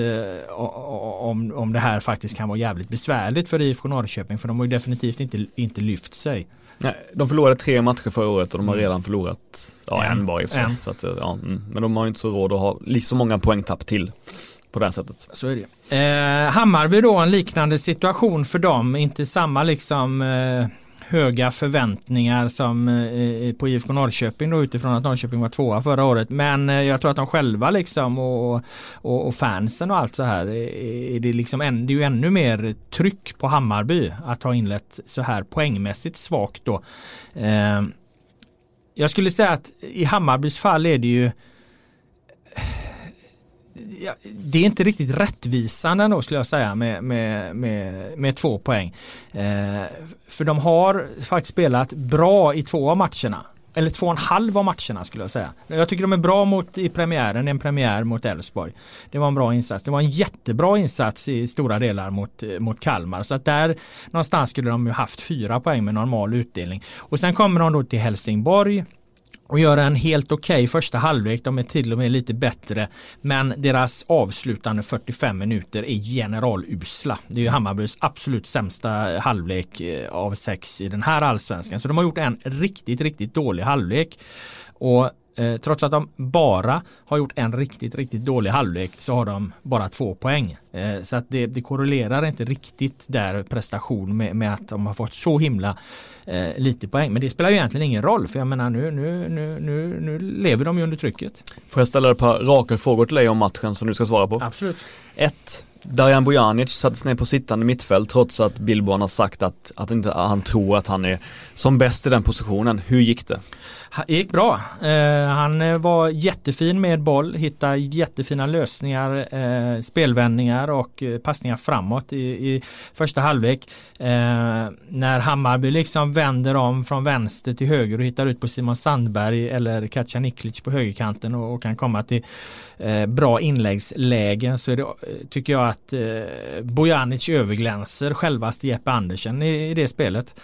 om, om det här faktiskt kan vara jävligt besvärligt för IFK Norrköping för de har ju definitivt inte, inte lyft sig. Nej, de förlorade tre matcher förra året och de har mm. redan förlorat ja, en, en bara i och för sig. Så att, ja, mm. Men de har inte så råd att ha så många poängtapp till på det här sättet. Så är det. Eh, Hammarby då en liknande situation för dem, inte samma liksom eh, höga förväntningar som eh, eh på IFK Norrköping då utifrån att Norrköping var tvåa förra året. Men eh, jag tror att de själva liksom och, och, och fansen och allt så här eh, eh, är det liksom det är ju ännu mer tryck på Hammarby att ha inlett så här poängmässigt svagt då. Eh, jag skulle säga att i Hammarbys fall är det ju ja, det är inte riktigt rättvisande ändå skulle jag säga med, med, med, med två poäng. Eh, för de har faktiskt spelat bra i två av matcherna. Eller två och en halv av matcherna skulle jag säga. Jag tycker de är bra mot, i premiären, en premiär mot Elfsborg. Det var en bra insats. Det var en jättebra insats i stora delar mot, eh, mot Kalmar. Så att där någonstans skulle de ju haft fyra poäng med normal utdelning. Och sen kommer de då till Helsingborg och gör en helt okej okay första halvlek. De är till och med lite bättre. Men deras avslutande 45 minuter är generalusla. Det är ju Hammarbys absolut sämsta halvlek eh, av sex i den här allsvenskan. Så de har gjort en riktigt, riktigt dålig halvlek. Och Eh, trots att de bara har gjort en riktigt, riktigt dålig halvlek så har de bara två poäng. Eh, så att det, det korrelerar inte riktigt där prestation med, med, att de har fått så himla eh, lite poäng. Men det spelar ju egentligen ingen roll för jag menar nu, nu, nu, nu, nu lever de ju under trycket. Får jag ställa ett par raka frågor till dig om matchen som du ska svara på? Absolut. Ett, Darijan Bojanic sattes ner på sittande mittfält trots att Billborn har sagt att, att inte, han tror att han är som bäst i den positionen. Hur gick det? Det gick bra. Eh, han eh, var jättefin med boll, hittade jättefina lösningar, eh, spelvändningar och passningar framåt i, i första halvlek. När Hammarby liksom vänder om från vänster till höger och hittar ut på Simon Sandberg eller Katja Niklic på högerkanten och, och kan komma till bra inläggslägen så det, tycker jag att Bojanic överglänser självaste Jeppe Andersen i, i det spelet.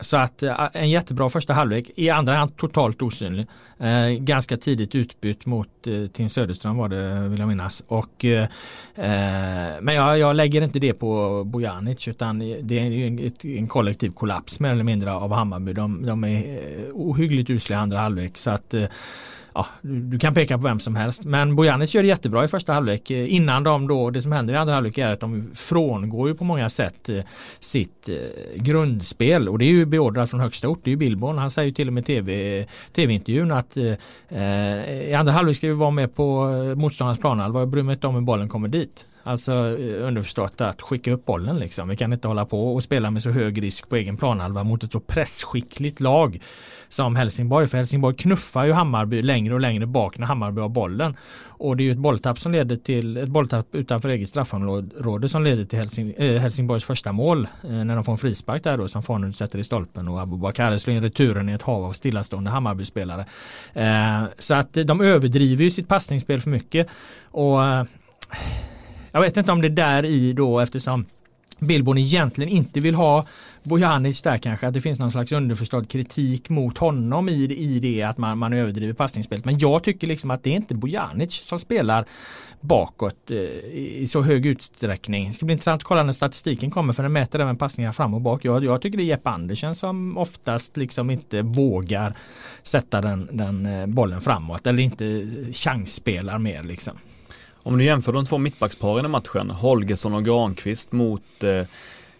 Så att eh, en jättebra första halvlek. I andra är han totalt osynlig. Eh, ganska tidigt utbytt mot eh, Tim Söderström var det vill jag minnas. Och, eh, eh men jag, jag, lägger inte det på Bojanic utan det är en, ett, en kollektiv kollaps mer eller mindre av Hammarby. De, de är eh, ohyggligt usla i andra halvlek. Så att ja, du kan peka på vem som helst. Men Bojanic gör det jättebra i första halvlek. Eh, innan de då, det som händer i andra halvlek är att de frångår ju på många sätt eh, sitt eh, grundspel. Och det är ju beordrat från högsta ort. Det är ju Billborn. Han säger ju till och med TV, tv-intervjun att eh, i andra halvlek ska vi vara med på motståndarnas planhalva. Jag bryr mig inte om hur bollen kommer dit. Alltså underförstått att skicka upp bollen liksom. Vi kan inte hålla på och spela med så hög risk på egen planhalva mot ett så pressskickligt lag som Helsingborg. För Helsingborg knuffar ju Hammarby längre och längre bak när Hammarby har bollen. Och det är ju ett bolltapp som leder till ett bolltapp utanför eget straffområde som leder till Helsing, eh, Helsingborgs första mål. eh, när de får en frispark där då som Farnund sätter i stolpen och Abubakar slår in returen i ett hav av stillastående Hammarby-spelare. Eh, så att de överdriver ju sitt passningsspel för mycket. Och eh, jag vet inte om det är där i då eftersom Billborn egentligen inte vill ha Bojanic där kanske, att det finns någon slags underförstådd kritik mot honom i, i det att man, man överdriver passningsspelet. Men jag tycker liksom att det är inte Bojanic som spelar bakåt eh, i så hög utsträckning. Det ska bli intressant att kolla när statistiken kommer för den mäter även passningar fram och bak. Jag, jag tycker det är Jeppe Andersen som oftast liksom inte vågar sätta den, den eh, bollen framåt eller inte chansspelar mer liksom. Om du jämför de två mittbacksparen i matchen, Holgersson och Granqvist mot eh,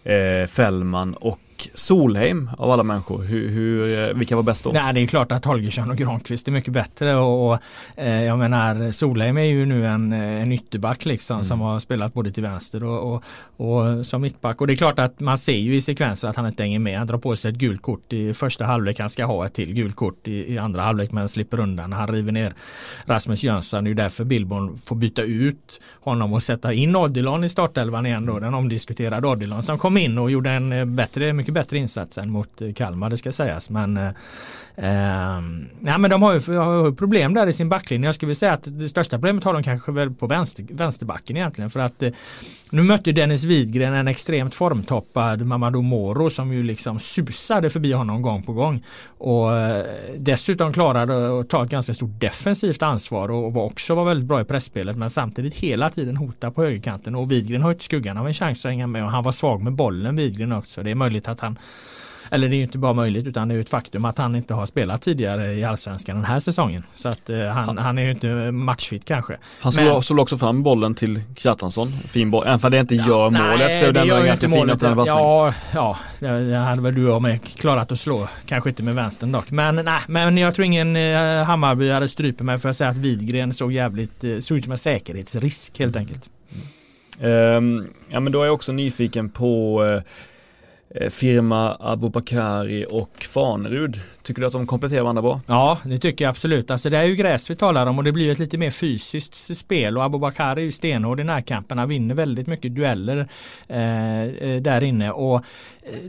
eh, Fällman och Solheim av alla människor, hur, hur, eh, vilka var bäst då? Nej det är klart att Holgersson och Granqvist är mycket bättre och, och eh, jag menar Solheim är ju nu en, en ytterback liksom mm. som har spelat både till vänster och, och, och, som mittback och det är klart att man ser ju i sekvenser att han inte hänger med. Han drar på sig ett gult kort i första halvlek, han ska ha ett till gult kort i, i andra halvlek men slipper undan. Han river ner Rasmus Jönsson, det är därför Billborn får byta ut honom och sätta in Odilon i startelvan igen då, den omdiskuterade Odilon som kom in och gjorde en eh, bättre, mycket bättre insats än mot eh, Kalmar det ska sägas. Men, eh, ehm, nej, men de har ju, har ju problem där i sin backlinje. Jag skulle vilja säga att det största problemet har de kanske väl på vänster, vänsterbacken egentligen. För att eh, nu mötte Dennis Widgren en extremt formtoppad Mamadou Moro som ju liksom susade förbi honom gång på gång. Och eh, dessutom klarade att ta ett ganska stort defensivt ansvar och var också var väldigt bra i pressspelet men samtidigt hela tiden hota på högerkanten och Widgren har ju inte skuggan av en chans att hänga med och han var svag med bollen Widgren också. Det är möjligt att han eller det är ju inte bara möjligt utan det är ett faktum att han inte har spelat tidigare i allsvenskan den här säsongen. Så att eh, han, han, han, är ju inte matchfit kanske. Han slår, slår också fram bollen till Kjartansson. Fin boll. Även för det inte ja, gör nej, målet så är det ändå en ganska fin öppen Ja, ja, det hade väl du och mig klarat att slå. Kanske inte med vänstern dock. Men nej, men jag tror ingen eh, Hammarby hade stryper mig för att säga att Widgren såg jävligt, eh, såg ut som en säkerhetsrisk helt enkelt. Mm. Um, ja men då är jag också nyfiken på Eh, Eh, firma Abubakari och Fanerud. Tycker du att de kompletterar varandra bra? Ja, det tycker jag absolut. Alltså det är ju gräs vi talar om och det blir ett lite mer fysiskt spel och Abubakari är ju stenhård i närkamperna, vinner väldigt mycket dueller eh, eh där inne och eh,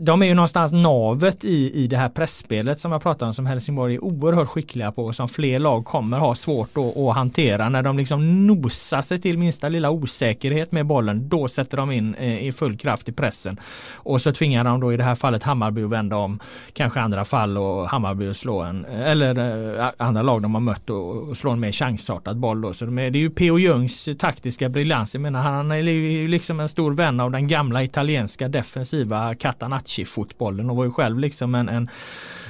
de är ju någonstans navet i, i det här pressspelet som jag pratade om som Helsingborg är oerhört skickliga på och som fler lag kommer ha svårt att, att hantera när de liksom nosar sig till minsta lilla osäkerhet med bollen. Då sätter de in eh, i full kraft i pressen och så tvingar de de då i det här fallet Hammarby att vända om. Kanske andra fall och Hammarby att slå en, eller eh, andra lag de har mött och, och slå en mer chansartad boll då. Så det är ju P.O. Ljungs taktiska briljans. Jag menar han är ju liksom en stor vän av den gamla italienska defensiva Catanacci-fotbollen och var ju själv liksom en, en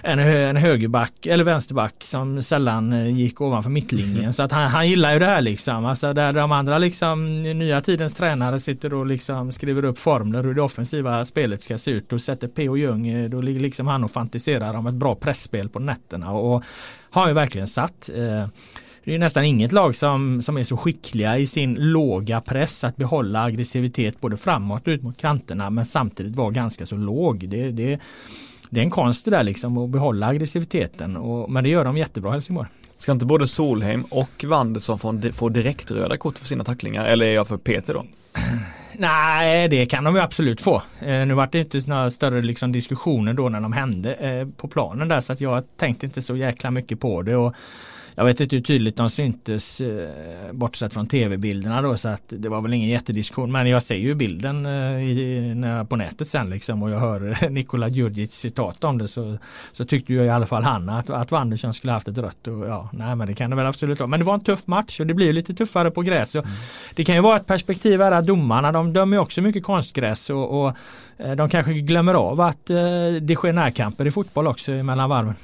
en, en högerback eller vänsterback som sällan eh, gick ovanför mittlinjen. Så att han, han gillar ju det här liksom. Alltså där de andra liksom nya tidens tränare sitter och liksom skriver upp formler hur det offensiva spelet ska se ut. Då sätter P.O. Jung, eh, då ligger liksom han och fantiserar om ett bra pressspel på nätterna och har ju verkligen satt. Eh, det är nästan inget lag som, som är så skickliga i sin låga press att behålla aggressivitet både framåt och ut mot kanterna men samtidigt vara ganska så låg. Det, det, det är en konst det där liksom att behålla aggressiviteten. Och, men det gör de jättebra Helsingborg. Ska inte både Solheim och Wanderson få, få direkt röda kort för sina tacklingar? Eller är jag för Peter då? Nej, det kan de ju absolut få. Eh, nu var det inte några större liksom, diskussioner då när de hände eh, på planen där så att jag tänkte inte så jäkla mycket på det. Och jag vet inte hur tydligt de syntes eh, bortsett från tv-bilderna då så att det var väl ingen jättediskussion men jag ser ju bilden eh, i, när, på nätet sen liksom och jag hör Nikola Djurdjic citat om det så, så tyckte ju i alla fall han att, att Wanderson skulle haft ett rött och ja, nej men det kan det väl absolut vara. Men det var en tuff match och det blir lite tuffare på gräs. Mm. Det kan ju vara ett perspektiv här att domarna de dömer också mycket konstgräs och, och eh, de kanske glömmer av att eh, det sker närkamper i fotboll också mellan varven.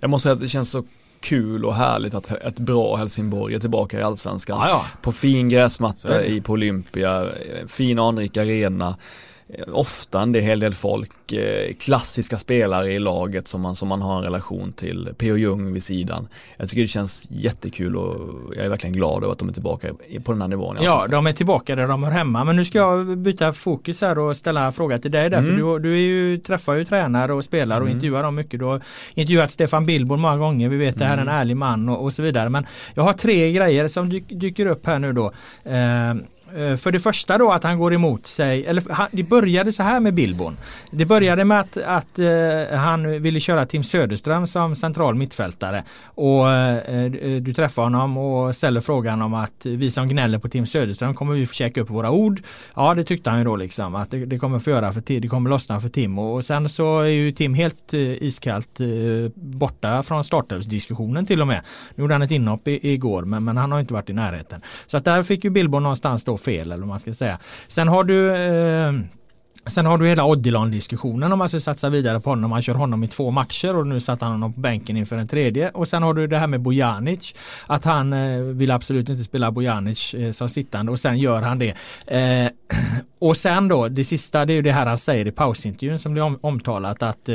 Jag måste säga att det känns så kul och härligt att ett bra Helsingborg är tillbaka i Allsvenskan. Ja, ja. På fin gräsmatta i, på Olympia, fin anrik arena. Eh, ofta en hel del folk, eh, klassiska spelare i laget som man, som man har en relation till. P.O. Jung vid sidan. Jag tycker det känns jättekul och jag är verkligen glad över att de är tillbaka på den här nivån. Ja, de är tillbaka där de hör hemma. Men nu ska jag byta fokus här och ställa en fråga till dig. Där, mm. för du, du är ju, träffar ju tränare och spelare och mm. intervjuar dem mycket. Du har intervjuat Stefan Billborn många gånger. Vi vet att det här är en mm. ärlig man och, och, så vidare. Men jag har tre grejer som dyker upp här nu då. Eh, Eh, för det första då att han går emot sig, eller det började så här med Bilbon. Det började med att, att uh, han ville köra Tim Söderström som central mittfältare. Och uh, du träffar honom och ställer frågan om att vi som gnäller på Tim Söderström kommer vi få käka upp våra ord. Ja det tyckte han ju då liksom att det, det kommer få göra för det kommer lossna för Tim och, och sen så är ju Tim helt uh, iskallt borta från startelvsdiskussionen till och med. Nu gjorde han ett inhopp i, igår men, men han har inte varit i närheten. Så att där fick ju Bilbon någonstans då fel eller vad man ska säga. Sen har du eh, Sen har du hela Odilon-diskussionen om man ska satsa vidare på honom. Man kör honom i två matcher och nu satt han honom på bänken inför en tredje. Och sen har du det här med Bojanic. Att han eh, vill absolut inte spela Bojanic eh, som sittande och sen gör han det. Eh, och sen då, det sista det är ju det här han säger i pausintervjun som blir om, omtalat att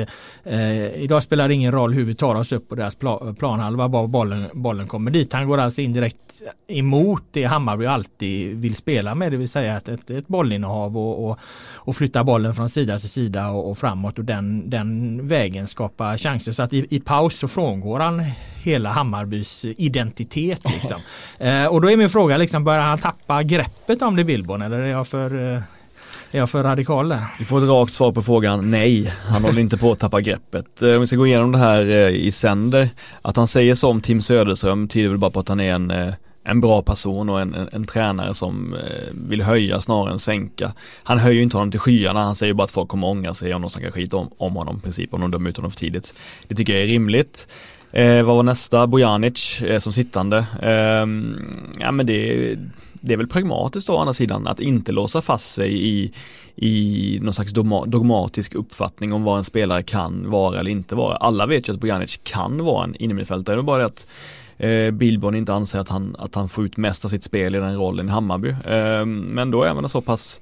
eh, idag spelar det ingen roll hur vi tar oss upp på deras pla, planhalva, bara bollen, bollen kommer dit. Han går alltså indirekt emot det Hammarby alltid vill spela med, det vill säga ett, ett, ett bollinnehav och, och, och flytta bollen från sida till sida och, och, framåt och den, den vägen skapa chanser. Så att i, i paus så frångår han hela Hammarbys identitet. Liksom. Eh, och då är min fråga, liksom, börjar han tappa greppet om det Billborn eller är jag för för, eh, är jag för radikal där? Du får ett rakt svar på frågan nej, han håller inte på att tappa greppet. Eh, om vi ska gå igenom det här eh, i sänder, att han säger så om Tim Söderström tyder väl bara på att han är en en bra person och en, en, en tränare som vill höja snarare än sänka. Han höjer ju inte honom till skyarna, han säger bara att folk kommer ångra sig om de snackar skit om, om honom i princip, om de dömer ut honom för tidigt. Det tycker jag är rimligt. Eh, vad var nästa? Bojanic eh, som sittande. Eh, ja men det, det är väl pragmatiskt å andra sidan att inte låsa fast sig i, i någon slags dogmatisk uppfattning om vad en spelare kan vara eller inte vara. Alla vet ju att Bojanic kan vara en innermittfältare, det är bara det att eh, Billborn inte anser att han, att han får ut mest av sitt spel i den rollen i Hammarby. Eh, men då är man så pass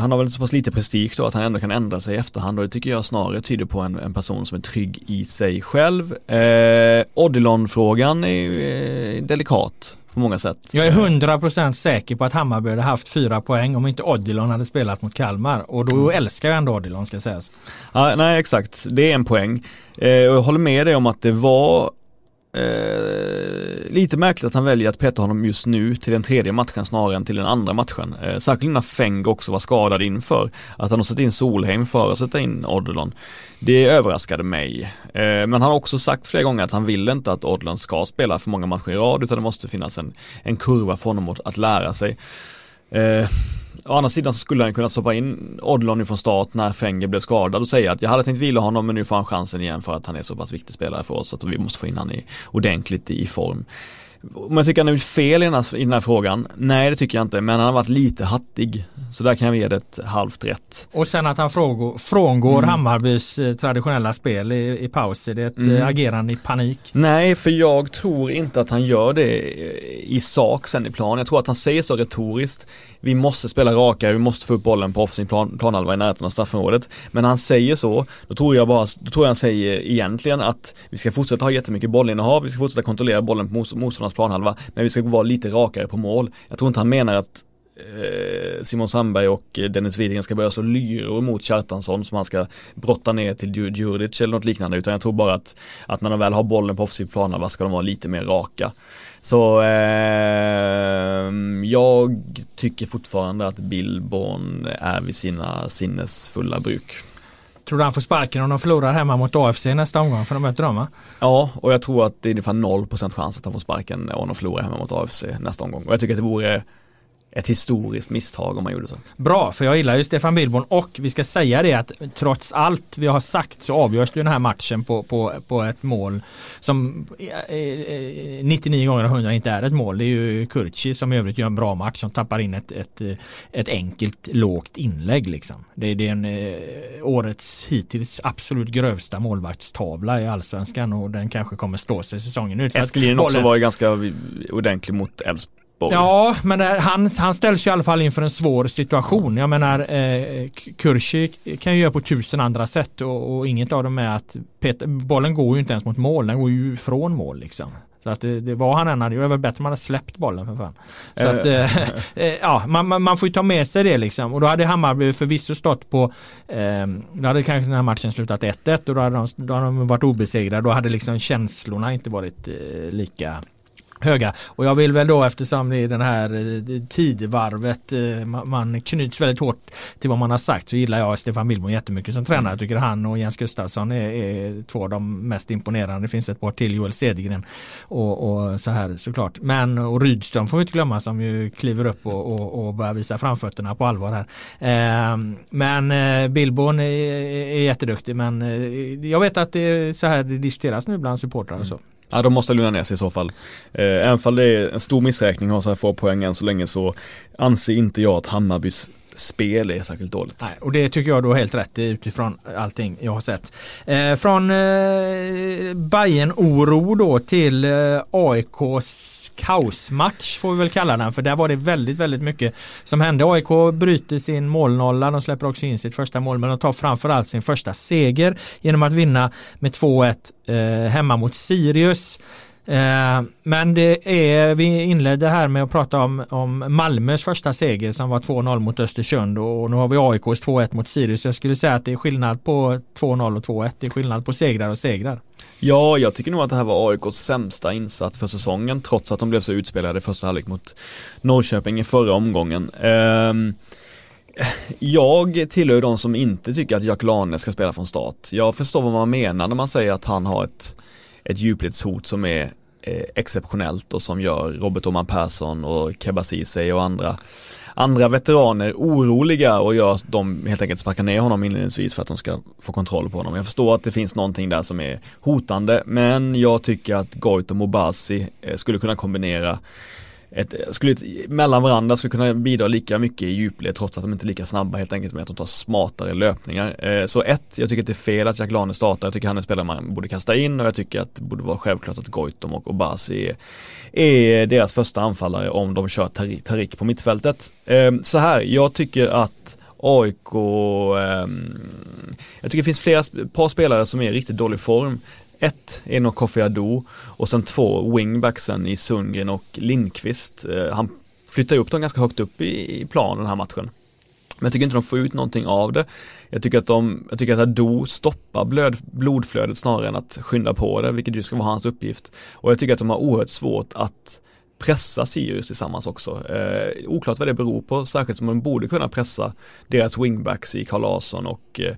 Han har väl så pass lite prestige då att han ändå kan ändra sig i efterhand och det tycker jag snarare tyder på en, en person som är trygg i sig själv. Eh, Odilon-frågan är eh, delikat på många sätt. Jag är 100% säker på att Hammarby hade haft fyra poäng om inte Odilon hade spelat mot Kalmar och då mm. älskar jag ändå Odilon ska sägas. Ja, nej exakt, det är en poäng. Eh, och jag håller med dig om att det var Eh, lite märkligt att han väljer att peta honom just nu till den tredje matchen snarare än till den andra matchen. Eh, särskilt när Feng också var skadad inför. Att han har satt in Solheim för att sätta in Odlon. Det överraskade mig. Eh, men han har också sagt flera gånger att han vill inte att Odlon ska spela för många matcher i rad utan det måste finnas en, en kurva för honom att, att lära sig. Eh, Å andra sidan så skulle han kunna stoppa in Odlon från start när Fenger blev skadad och säga att jag hade tänkt vila honom men nu får han chansen igen för att han är så pass viktig spelare för oss att vi måste få in honom i, ordentligt i form. Om jag tycker han är fel i den, här, i den här frågan? Nej det tycker jag inte men han har varit lite hattig. Så där kan jag ge det ett halvt rätt. Och sen att han frångår, frångår mm. Hammarbys eh, traditionella spel i, i paus. Är det ett mm. Eh, agerande i panik? Nej för jag tror inte att han gör det i sak sen i plan. Jag tror att han säger så retoriskt. Vi måste spela rakare, vi måste få upp bollen på offensiv plan, planhalva i närheten av straffområdet. Men när han säger så, då tror jag bara, då tror jag han säger egentligen att vi ska fortsätta ha jättemycket bollinnehav, vi ska fortsätta kontrollera bollen på motståndarnas planhalva, men vi ska vara lite rakare på mål. Jag tror inte han menar att eh, Simon Sandberg och Dennis Widgren ska börja slå lyror mot Kjartansson som han ska brotta ner till Djurdjic eller något liknande utan jag tror bara att, att när de väl har bollen på offensiv planhalva ska de vara lite mer raka. Så eh, jag tycker fortfarande att Billborn är vid sina sinnesfulla bruk. Tror du han får sparken om de förlorar hemma mot AFC nästa omgång för de möter dem va? Ja, och jag tror att det är ungefär 0% chans att han får sparken om de förlorar hemma mot AFC nästa omgång. Och jag tycker att det vore ett historiskt misstag om man gjorde så. Bra, för jag gillar ju Stefan Billborn och vi ska säga det att trots allt vi har sagt så avgörs den här matchen på, på, på ett mål som 99 gånger av 100 inte är ett mål. Det är ju Kurci som i övrigt gör en bra match som tappar in ett, ett, ett enkelt lågt inlägg liksom. Det, det är en eh, årets hittills absolut grövsta målvaktstavla i allsvenskan och den kanske kommer stå sig säsongen ut. Eskelin också var ju ganska ordentlig mot Elfsborg Bowie. Ja, men han, han ställs ju i alla fall inför en svår situation. Jag menar eh, Kursi kan ju göra på tusen andra sätt och, och inget av dem är att Peter, bollen går ju inte ens mot mål, den går ju från mål liksom. Så att det, det var han än hade, det var bättre om han hade släppt bollen för fan. Så att, eh, eh ja, man, man, får ju ta med sig det liksom. Och då hade Hammarby förvisso stått på, eh, då hade kanske den här matchen slutat 1-1 och då hade, de, då hade de varit obesegrade. Då hade liksom känslorna inte varit eh, lika höga. Och jag vill väl då eftersom det är den här eh, tidvarvet eh, man knyts väldigt hårt till vad man har sagt så gillar jag Stefan Billborn jättemycket som tränare. Jag tycker han och Jens Gustafsson är, är två av de mest imponerande. Det finns ett par till, Joel Cedergren och, och, så här såklart. Men och Rydström får vi inte glömma som ju kliver upp och, och, och börjar visa framfötterna på allvar här. Eh, men eh, Billborn är, är jätteduktig men jag vet att det är så här det diskuteras nu bland supportrar och så. Mm. Ja de måste lugna ner sig i så fall. Eh, även fall det är en stor missräkning att ha så här få poäng än så länge så anser inte jag att Hammarbys spel är särskilt dåligt. Nej, och det tycker jag då helt rätt utifrån allting jag har sett. Eh, från eh, bayern oro då till eh, AIKs kaosmatch får vi väl kalla den för där var det väldigt väldigt mycket som hände. AIK bryter sin målnolla, de släpper också in sitt första mål men de tar framförallt sin första seger genom att vinna med 2-1 eh, hemma mot Sirius. Eh, men det är, vi inledde här med att prata om, om Malmös första seger som var 2-0 mot Östersund och nu har vi AIKs 2-1 mot Sirius. Jag skulle säga att det är skillnad på 2-0 och 2-1. Det är skillnad på segrar och segrar. Ja, jag tycker nog att det här var AIKs sämsta insats för säsongen trots att de blev så utspelade i första halvlek mot Norrköping i förra omgången. Um, jag tillhör de som inte tycker att Jack Lane ska spela från start. Jag förstår vad man menar när man säger att han har ett, ett djupledshot som är eh, exceptionellt och som gör Robert Oman Persson och Kebba Ceesay och andra andra veteraner oroliga och gör att de helt enkelt sparkar ner honom inledningsvis för att de ska få kontroll på honom. Jag förstår att det finns någonting där som är hotande men jag tycker att Goit och Mobasi eh, skulle kunna kombinera ett, skulle, mellan varandra skulle kunna bidra lika mycket i djupled trots att de inte är lika snabba helt enkelt med att de tar smartare löpningar. Eh, så ett, jag tycker att det är fel att Jack Lane startar, jag tycker han är spelare man borde kasta in och jag tycker att det borde vara självklart att Goitom och Obasi är, är deras första anfallare om de kör Tarik på mittfältet. Eh, så här, jag tycker att AIK, eh, jag tycker det finns flera par spelare som är i riktigt dålig form. Ett är nog Kofi Ado och sen två wingbacksen i Sundgren och Lindqvist. Eh, han flyttar upp dem ganska högt upp i, planen den här matchen. Men jag tycker inte de får ut någonting av det. Jag tycker att de, jag tycker att Ado stoppar blöd, blodflödet snarare än att skynda på det, vilket ju ska vara hans uppgift. Och jag tycker att de har oerhört svårt att pressa Sirius tillsammans också. Eh, oklart vad det beror på, särskilt som de borde kunna pressa deras wingbacks i Carl Larsson och eh,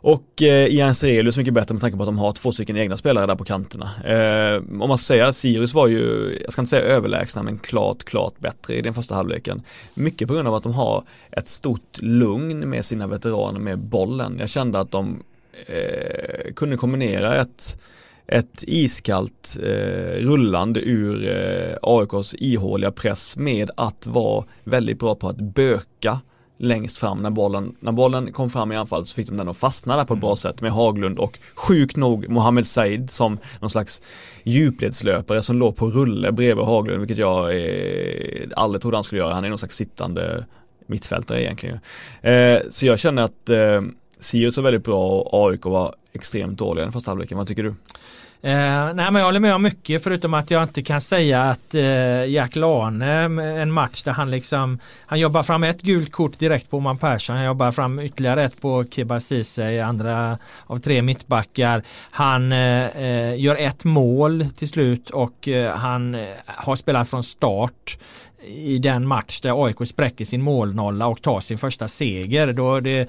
och eh, Ian Serelius mycket bättre med tanke på att de har två stycken egna spelare där på kanterna. Eh, om man ska säga, Sirius var ju, jag ska inte säga överlägsna, men klart, klart bättre i den första halvleken. Mycket på grund av att de har ett stort lugn med sina veteraner med bollen. Jag kände att de eh, kunde kombinera ett ett iskallt eh, rullande ur eh, AIKs ihåliga press med att vara väldigt bra på att böka längst fram när bollen, när bollen kom fram i anfall så fick de den att fastna där på ett bra mm. sätt med Haglund och sjukt nog Mohamed Said som någon slags djupledslöpare som låg på rulle bredvid Haglund vilket jag eh, aldrig trodde han skulle göra. Han är någon slags sittande mittfältare egentligen. Eh, så jag känner att eh, Sirius var väldigt bra och AIK var extremt dåliga i den första halvleken. Vad tycker du? Eh, nej men jag håller med om mycket förutom att jag inte kan säga att eh, Jack Lane, eh, en match där han liksom Han jobbar fram ett gult kort direkt på Oman Persson, han jobbar fram ytterligare ett på Kiba Ceesay, andra av tre mittbackar. Han eh, eh, gör ett mål till slut och eh, han eh, har spelat från start i den match där AIK spräcker sin målnolla och tar sin första seger. Då det,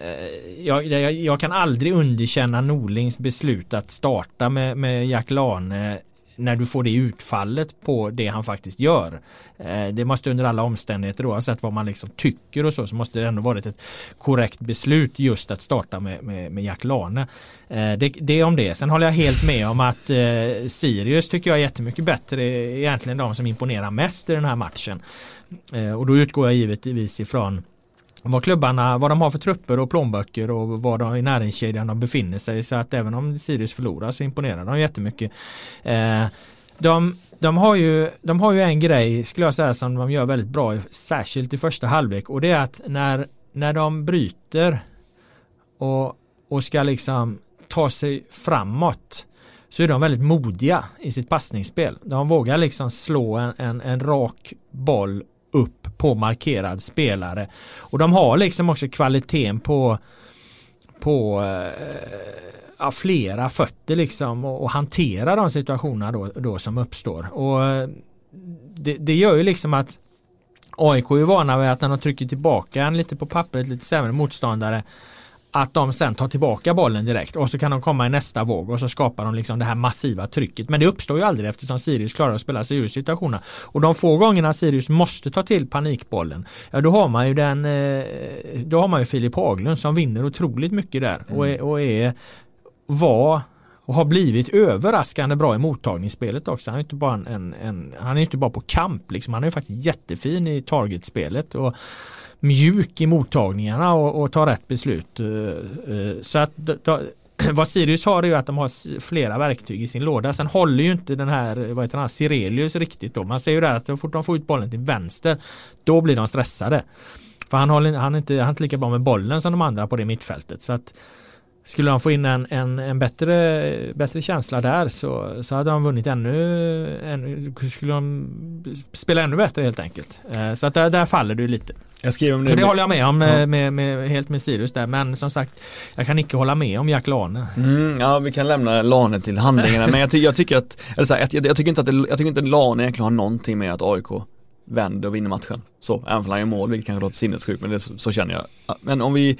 eh, jag, jag, jag, kan aldrig underkänna Norlings beslut att starta med, med Jack Lane när du får det utfallet på det han faktiskt gör. Eh, det måste under alla omständigheter oavsett vad man liksom tycker och så så måste det ändå varit ett korrekt beslut just att starta med, med, med Jack Lane. Eh, det, det är om det. Sen håller jag helt med om att eh, Sirius tycker jag är jättemycket bättre. Egentligen de som imponerar mest i den här matchen. Eh, och då utgår jag givetvis ifrån vad klubbarna, vad de har för trupper och plånböcker och var de i näringskedjan de befinner sig. Så att även om Sirius förlorar så imponerar de jättemycket. Eh, de, de, har ju, de har ju en grej skulle jag säga som de gör väldigt bra, särskilt i första halvlek och det är att när, när de bryter och, och ska liksom ta sig framåt så är de väldigt modiga i sitt passningsspel. De vågar liksom slå en, en, en rak boll upp på markerad spelare. Och de har liksom också kvaliteten på på eh, flera fötter liksom och, och, hantera de situationerna då, då som uppstår. Och eh, det, det, gör ju liksom att AIK är vana vid att när de trycker tillbaka en lite på pappret lite sämre motståndare att de sen tar tillbaka bollen direkt och så kan de komma i nästa våg och så skapar de liksom det här massiva trycket. Men det uppstår ju aldrig eftersom Sirius klarar att spela sig ur situationerna. Och de få gångerna Sirius måste ta till panikbollen, ja då har man ju den, eh, då har man ju Filip Haglund som vinner otroligt mycket där och är, och är var och har blivit överraskande bra i mottagningsspelet också. Han är inte bara, en, en han är inte bara på kamp liksom. Han är faktiskt jättefin i targetspelet. Och mjuk i mottagningarna och, och ta rätt beslut. Eh, eh, så att då, vad Sirius har är ju att de har flera verktyg i sin låda. Sen håller ju inte den här, eh, vad heter han, Sirelius riktigt då. Man ser ju där att så fort de får ut bollen till vänster då blir de stressade. För han, håller, han, är inte, han är inte lika bra med bollen som de andra på det mittfältet. Så att skulle de få in en, en, en bättre, bättre känsla där så, så hade de vunnit ännu, ännu skulle de spela ännu bättre helt enkelt. Eh, så att där, där faller du lite. Jag skriver om det. Så det håller jag med om, ja. med, med, med, helt med Sirius där. Men som sagt, jag kan inte hålla med om Jack Lane. Mm, ja, vi kan lämna Lane till handlingarna. men jag, ty jag, tycker att, eller så här, jag, jag, tycker inte att det, jag tycker inte att Lane egentligen har någonting med att AIK vänder och vinner matchen. Så, även om han gör mål, vilket kanske låter sinnessjukt, men det, så, så känner jag. Men om vi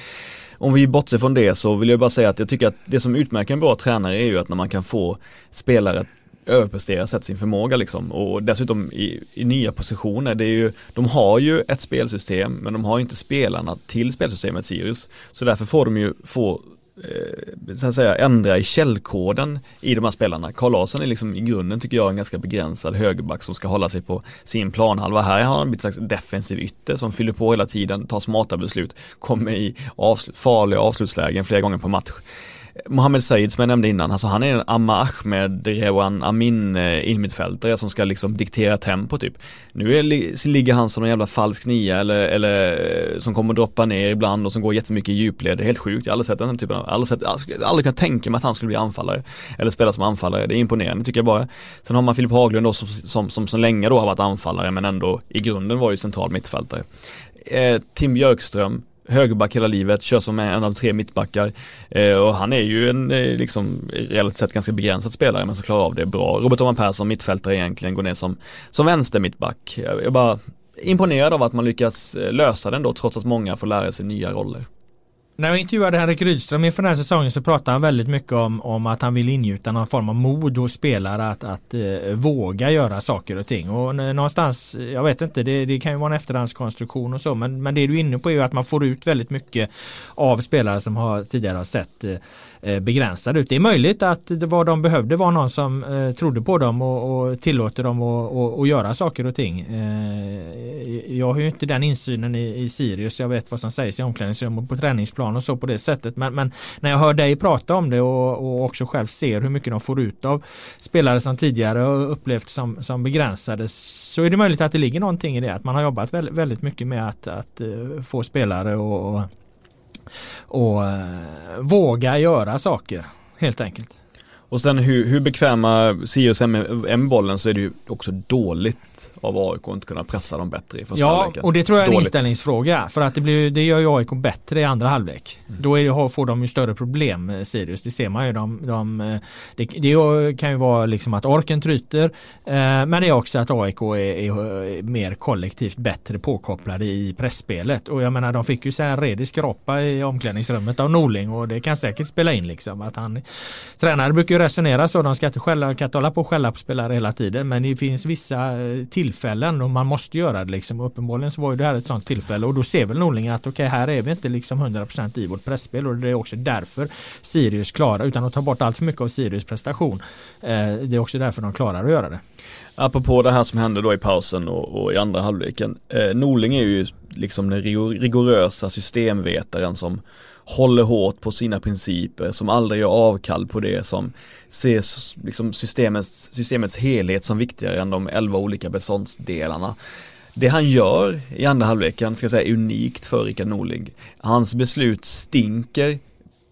om vi bortser från det så vill jag bara säga att jag tycker att det som utmärker en bra tränare är ju att när man kan få spelare att överprestera, sätta sin förmåga liksom och dessutom i, i, nya positioner. Det är ju, de har ju ett spelsystem men de har inte spelarna till spelsystemet Sirius. Så därför får de ju få Eh, så att säga ändra i källkoden i de här spelarna. Karl Larsson är liksom i grunden tycker jag en ganska begränsad högerback som ska hålla sig på sin planhalva. Här har han blivit en slags defensiv ytter som fyller på hela tiden, tar smarta beslut, kommer i avslut, farliga avslutslägen flera gånger på match. Mohamed Said som jag nämnde innan, alltså han är en Amma Ahmed, Rewan Amin eh, innermittfältare eh, som ska liksom diktera tempo typ. Nu är, ligger han som en jävla falsk nia eller, eller eh, som kommer att droppa ner ibland och som går jättemycket i djupled. Det är helt sjukt, jag har aldrig sett den typen av, aldrig, sett, aldrig, aldrig kunnat tänka mig att han skulle bli anfallare. Eller spela som anfallare, det är imponerande tycker jag bara. Sen har man Filip Haglund då som, som, som, som länge då har varit anfallare men ändå i grunden var ju central mittfältare. Eh, Tim Björkström högerback hela livet, kör som en av tre mittbackar. Eh, och han är ju en eh, liksom relativt sett ganska begränsad spelare men som klarar av det bra. Robert Oman Persson, mittfältare egentligen, går ner som, som vänster mittback. Jag är bara imponerad av att man lyckas eh, lösa den då trots att många får lära sig nya roller. När jag intervjuade Henrik Rydström inför den här säsongen så pratade han väldigt mycket om, om att han vill ingjuta någon form av mod hos spelare att, att eh, våga göra saker och ting. Och någonstans, jag vet inte, det, det kan ju vara en efterhandskonstruktion och så men, men det du är inne på är ju att man får ut väldigt mycket av spelare som har tidigare har sett eh, Eh, begränsade. ut. Det är möjligt att det vad de behövde var någon som eh, trodde på dem och, och tillåter dem att göra saker och ting. Eh, jag har ju inte den insynen i, i Sirius. Jag vet vad som sägs i omklädningsrum och på träningsplan och så på det sättet. Men, men när jag hör dig prata om det och, och, också själv ser hur mycket de får ut av spelare som tidigare har upplevt som, som begränsade så är det möjligt att det ligger någonting i det. Att man har jobbat väldigt, väldigt mycket med att, att eh, få spelare och, och och eh, våga göra saker helt enkelt. Och sen hur, hur bekväma Sirius är med bollen så är det ju också dåligt av AIK att inte kunna pressa dem bättre i första ja, halvleken. Ja, och det tror jag är en dåligt. inställningsfråga. För att det, blir, det gör ju AIK bättre i andra halvlek. Mm. Då är, får de ju större problem, eh, Sirius. Det ser man ju. De, de, eh, det, det, kan ju vara liksom att orken tryter. Eh, men det är också att AIK är, är, mer kollektivt bättre påkopplade i pressspelet. Och jag menar de fick ju så här redig skrapa i omklädningsrummet av Norling och det kan säkert spela in liksom. Att han, tränare brukar ju resonera så. De ska inte, skälla, kan inte hålla på och skälla på spelare hela tiden. Men det finns vissa eh, tillfällen och man måste göra det. Liksom. uppenbarligen så var ju det här ett sånt tillfälle. Och då ser väl Norling att okej, okay, här är vi inte liksom 100% i vårt pressspel. Och det är också därför Sirius klarar, utan att ta bort allt för mycket av Sirius prestation. Eh, det är också därför de klarar att göra det. Apropå det här som hände då i pausen och, och i andra halvleken. Eh, Norling är ju liksom den rigorösa systemvetaren som håller hårt på sina principer, som aldrig gör avkall på det, som ser liksom systemets, systemets helhet som viktigare än de elva olika beståndsdelarna. Det han gör i andra halvleken ska jag säga är unikt för Rickard Norling. Hans beslut stinker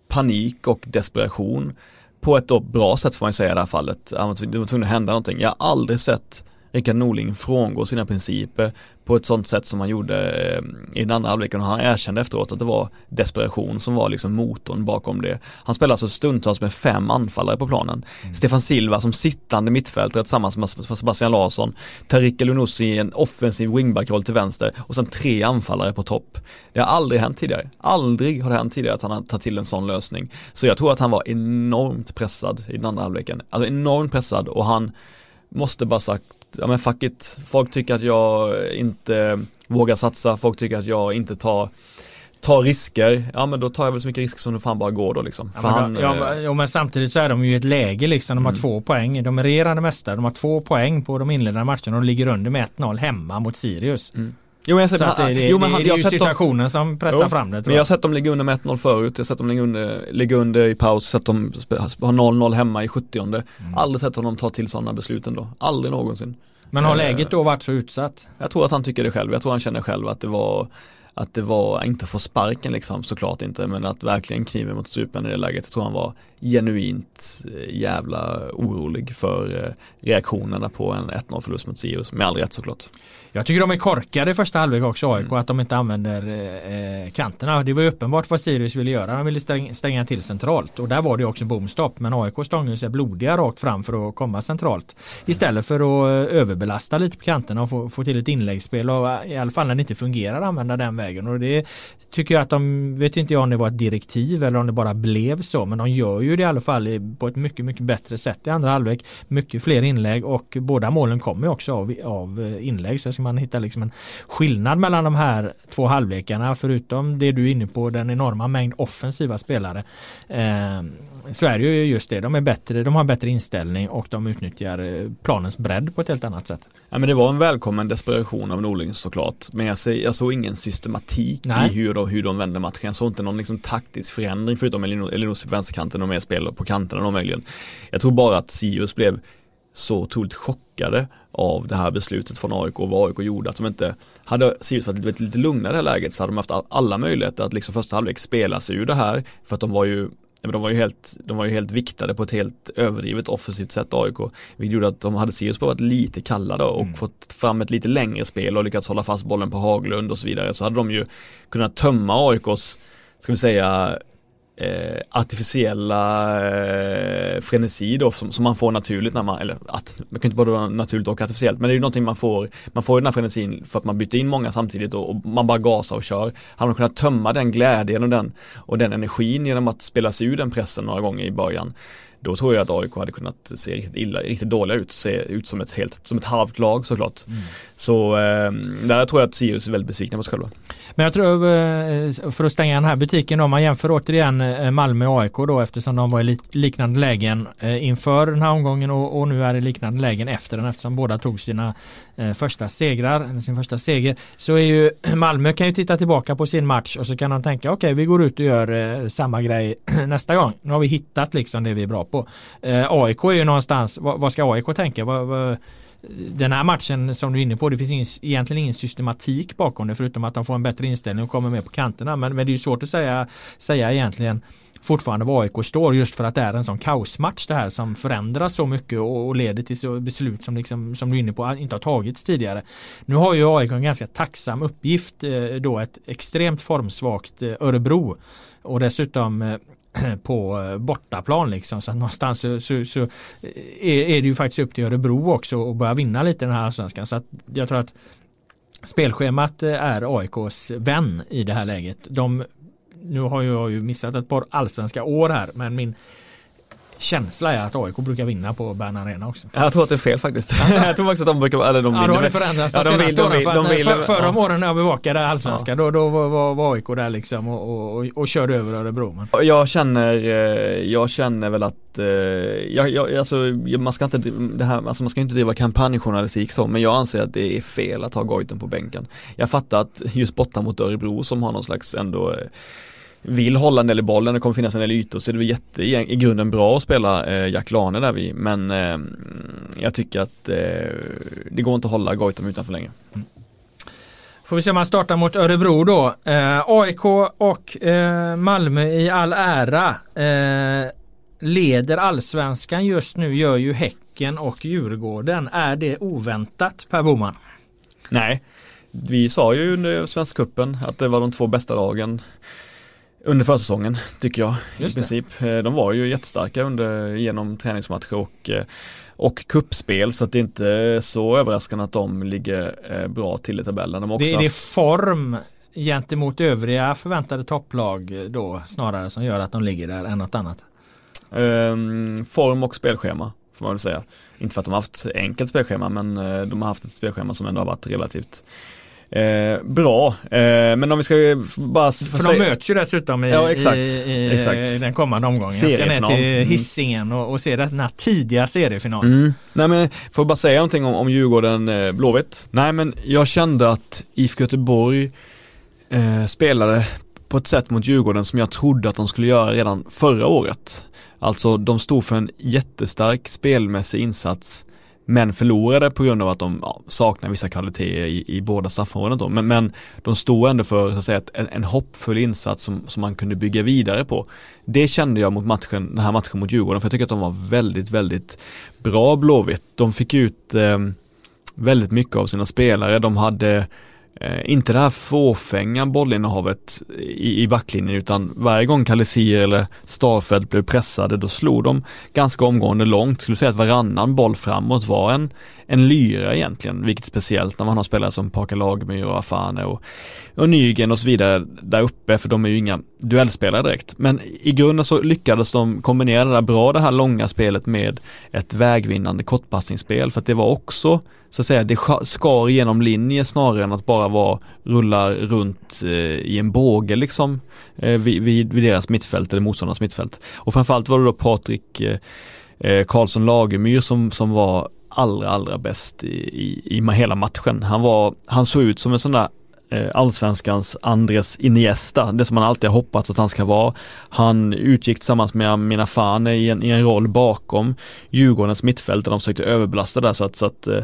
panik och desperation på ett bra sätt får man säga i det här fallet. Det var tvungen att hända någonting. Jag har aldrig sett Rickard Norling frångå sina principer på ett sånt sätt som han gjorde eh, i den andra halvleken och han erkände efteråt att det var desperation som var liksom motorn bakom det. Han spelade alltså stundtals med fem anfallare på planen. Mm. Stefan Silva som sittande mittfältare tillsammans med Sebastian Larsson, Tarik Elunussi i en offensiv wingback-roll till vänster och sen tre anfallare på topp. Det har aldrig hänt tidigare. Aldrig har det hänt tidigare att han har tagit till en sån lösning. Så jag tror att han var enormt pressad i den andra halvleken. Alltså enormt pressad och han måste bara sagt ja men fuck it, folk tycker att jag inte vågar satsa, folk tycker att jag inte tar tar risker, ja men då tar jag väl så mycket risker som det fan bara går då liksom. Ja, men, han, ja, ja, men samtidigt så är de ju i ett läge liksom, de har mm. två poäng, de är regerande mästare, de har två poäng på de inledande matcherna och de ligger under med 1-0 hemma mot Sirius. Mm. Jo men jag, sett, det, det, jo, men det, det är ju situationen dem, som pressar jo, fram det. men jag har sett dem ligga under med 1-0 förut, jag har sett dem ligga under, ligga under i paus, sett dem ha 0-0 hemma i 70 mm. Aldrig sett honom ta till sådana beslut ändå, aldrig någonsin. Men har eh, läget då varit så utsatt? Jag tror att han tycker det själv, jag tror han känner själv att det var att det var, inte få sparken liksom såklart inte, men att verkligen kniven mot strupen i det läget. Jag tror han var genuint eh, jävla orolig för eh, reaktionerna på en 1-0 förlust mot Sirius, med all rätt såklart. Jag tycker de är korkade i första halvlek också AIK, mm. att de inte använder eh, kanterna. Det var uppenbart vad Sirius ville göra. De ville stänga, stänga till centralt och där var det också bomstopp. Men AIK stångade sig blodiga rakt fram för att komma centralt. Istället för att överbelasta lite på kanterna och få, få till ett inläggsspel och i alla fall när det inte fungerar använda den vägen och det tycker jag att de, vet inte jag om det var ett direktiv eller om det bara blev så men de gör ju det i alla fall på ett mycket mycket bättre sätt i andra halvlek. Mycket fler inlägg och båda målen kommer också av, av eh, inlägg så ska man hitta liksom en skillnad mellan de här två halvlekarna förutom det du är inne på den enorma mängd offensiva spelare. Eh, så är det ju just det. De är bättre, de har bättre inställning och de utnyttjar eh, planens bredd på ett helt annat sätt. Ja men det var en välkommen desperation av Norling såklart. Men jag, ser, jag såg ingen systematik Nej. i hur de, hur de vände matchen. Jag såg inte någon liksom taktisk förändring förutom Elinos på vänsterkanten och mer spel på kanterna då möjligen. Jag tror bara att Sirius blev så otroligt chockade av det här beslutet från AIK och vad AIK gjorde. Att de inte, hade Sirius varit lite, lite lugnare i det här läget så hade de haft alla möjligheter att liksom första halvlek spela sig ur det här. För att de var ju de var, ju helt, de var ju helt viktade på ett helt överdrivet offensivt sätt AIK. Vilket gjorde att de hade Sirius på varit lite kallare och mm. fått fram ett lite längre spel och lyckats hålla fast bollen på Haglund och så vidare. Så hade de ju kunnat tömma AIKs, ska vi säga, eh, artificiella eh, frenesi då som, som, man får naturligt när man, eller att, man kan inte både vara naturligt och artificiellt men det är ju någonting man får, man får ju den här frenesin för att man byter in många samtidigt och, och man bara gasar och kör. Hade man kunnat tömma den glädjen och den, och den energin genom att spela sig ur den pressen några gånger i början då tror jag att AIK hade kunnat se riktigt illa, riktigt dåliga ut, se ut som ett helt, som ett halvt lag såklart. Mm. Så eh, där tror jag att Sirius är väldigt besvikna på sig själva. Men jag tror, eh, för att stänga den här butiken om man jämför återigen eh, Malmö och AIK då eftersom de var i liknande lägen eh, inför den här omgången och, och nu är i liknande lägen efter den eftersom båda tog sina första segrar, sin första seger. Så är ju Malmö kan ju titta tillbaka på sin match och så kan de tänka okej okay, vi går ut och gör samma grej nästa gång. Nu har vi hittat liksom det vi är bra på. Eh, AIK är ju någonstans, vad, vad ska AIK tänka? Vad, vad, den här matchen som du är inne på, det finns ingen, egentligen ingen systematik bakom det förutom att de får en bättre inställning och kommer med på kanterna. Men, men det är ju svårt att säga, säga egentligen fortfarande var AIK står just för att det är en sån kaosmatch det här som förändras så mycket och, och leder till så beslut som, liksom, som du är inne på inte har tagits tidigare. Nu har ju AIK en ganska tacksam uppgift eh, då ett extremt formsvagt eh, Örebro och dessutom eh, på eh, bortaplan liksom. Så någonstans så, så, så eh, är, är, det ju faktiskt upp till Örebro också att börja vinna lite den här allsvenskan. Så att jag tror att spelschemat eh, är AIKs vän i det här läget. De, nu har jag ju missat ett par allsvenska år här men min känsla är att AIK brukar vinna på Bern Arena också. Jag tror att det är fel faktiskt. Alltså, jag tror faktiskt att de brukar, eller de vinner. Ja, då har det förändrats ja, de vill, de vill, de vill, för, Förra ja. åren när jag bevakade allsvenska ja. då, då var, var AIK där liksom och, och, och, körde över Örebro. Men. Jag känner, eh, jag känner väl att, eh, jag, jag, alltså, man ska inte, det här, alltså man ska inte driva kampanjjournalistik så, men jag anser att det är fel att ha Goiten på bänken. Jag fattar att just borta mot Örebro som har någon slags ändå eh, vill hålla en del i bollen, det kommer finnas en del ytor så det är väl jätte, i grunden bra att spela eh, Jack Lane där vi men eh, jag tycker att eh, det går inte att hålla Goitom utanför längre. Mm. Får vi se om man startar mot Örebro då. Eh, AIK och eh, Malmö i all ära eh, leder allsvenskan just nu gör ju Häcken och Djurgården. Är det oväntat Per Boman? Nej, vi sa ju under Svenskcupen att det var de två bästa lagen under försäsongen tycker jag Just i princip. Det. Eh, de var ju jättestarka under, genom träningsmatcher och, eh, och kuppspel så att det inte är så överraskande att de ligger eh, bra till i tabellen. De också det är det form gentemot övriga förväntade topplag då snarare som gör att de ligger där än något annat? Um, form och spelschema får man väl säga. Inte för att de har haft enkelt spelschema men de har haft ett spelschema som ändå har varit relativt Eh, bra, eh, men om vi ska bara För de möts ju dessutom i, ja, exakt, i, i exakt. den kommande omgången. Jag ska ner till mm. Hisingen och, och se den här tidiga seriefinalen. Mm. Nej men, får jag bara säga någonting om, om Djurgården eh, Blåvitt? Nej men jag kände att IFK Göteborg eh, spelade på ett sätt mot Djurgården som jag trodde att de skulle göra redan förra året. Alltså de stod för en jättestark spelmässig insats men förlorade på grund av att de ja, saknar vissa kvaliteter i, i båda straffområden men, men de stod ändå för så att säga, en, en hoppfull insats som, som man kunde bygga vidare på. Det kände jag mot matchen, den här matchen mot Djurgården för jag tycker att de var väldigt, väldigt bra Blåvitt. De fick ut eh, väldigt mycket av sina spelare. De hade eh, inte det här fåfänga bollinnehavet i, i backlinjen utan varje gång Kalisir eller Starfelt blev pressade då slog de ganska omgående långt. Skulle säga att varannan boll framåt var en, en lyra egentligen, vilket är speciellt när man har spelare som Parker Lagemyr och Afane och, och Nygren och så vidare där uppe för de är ju inga duellspelare direkt. Men i grunden så lyckades de kombinera det där bra det här långa spelet med ett vägvinnande kortpassningsspel för att det var också så att säga, det skar genom linje snarare än att bara vara rulla runt eh, i en båge liksom eh, vid, vid, vid deras mittfält eller motståndarnas mittfält. Och framförallt var det då Patrik eh, eh Karlsson Lagemyr som, som var allra, allra bäst i, i, i hela matchen. Han var, han såg ut som en sån där Eh, allsvenskans Andres Iniesta, det som man alltid har hoppats att han ska vara. Han utgick tillsammans med Amina Fane i en, i en roll bakom Djurgårdens mittfält där de försökte överbelasta där så att, så att eh,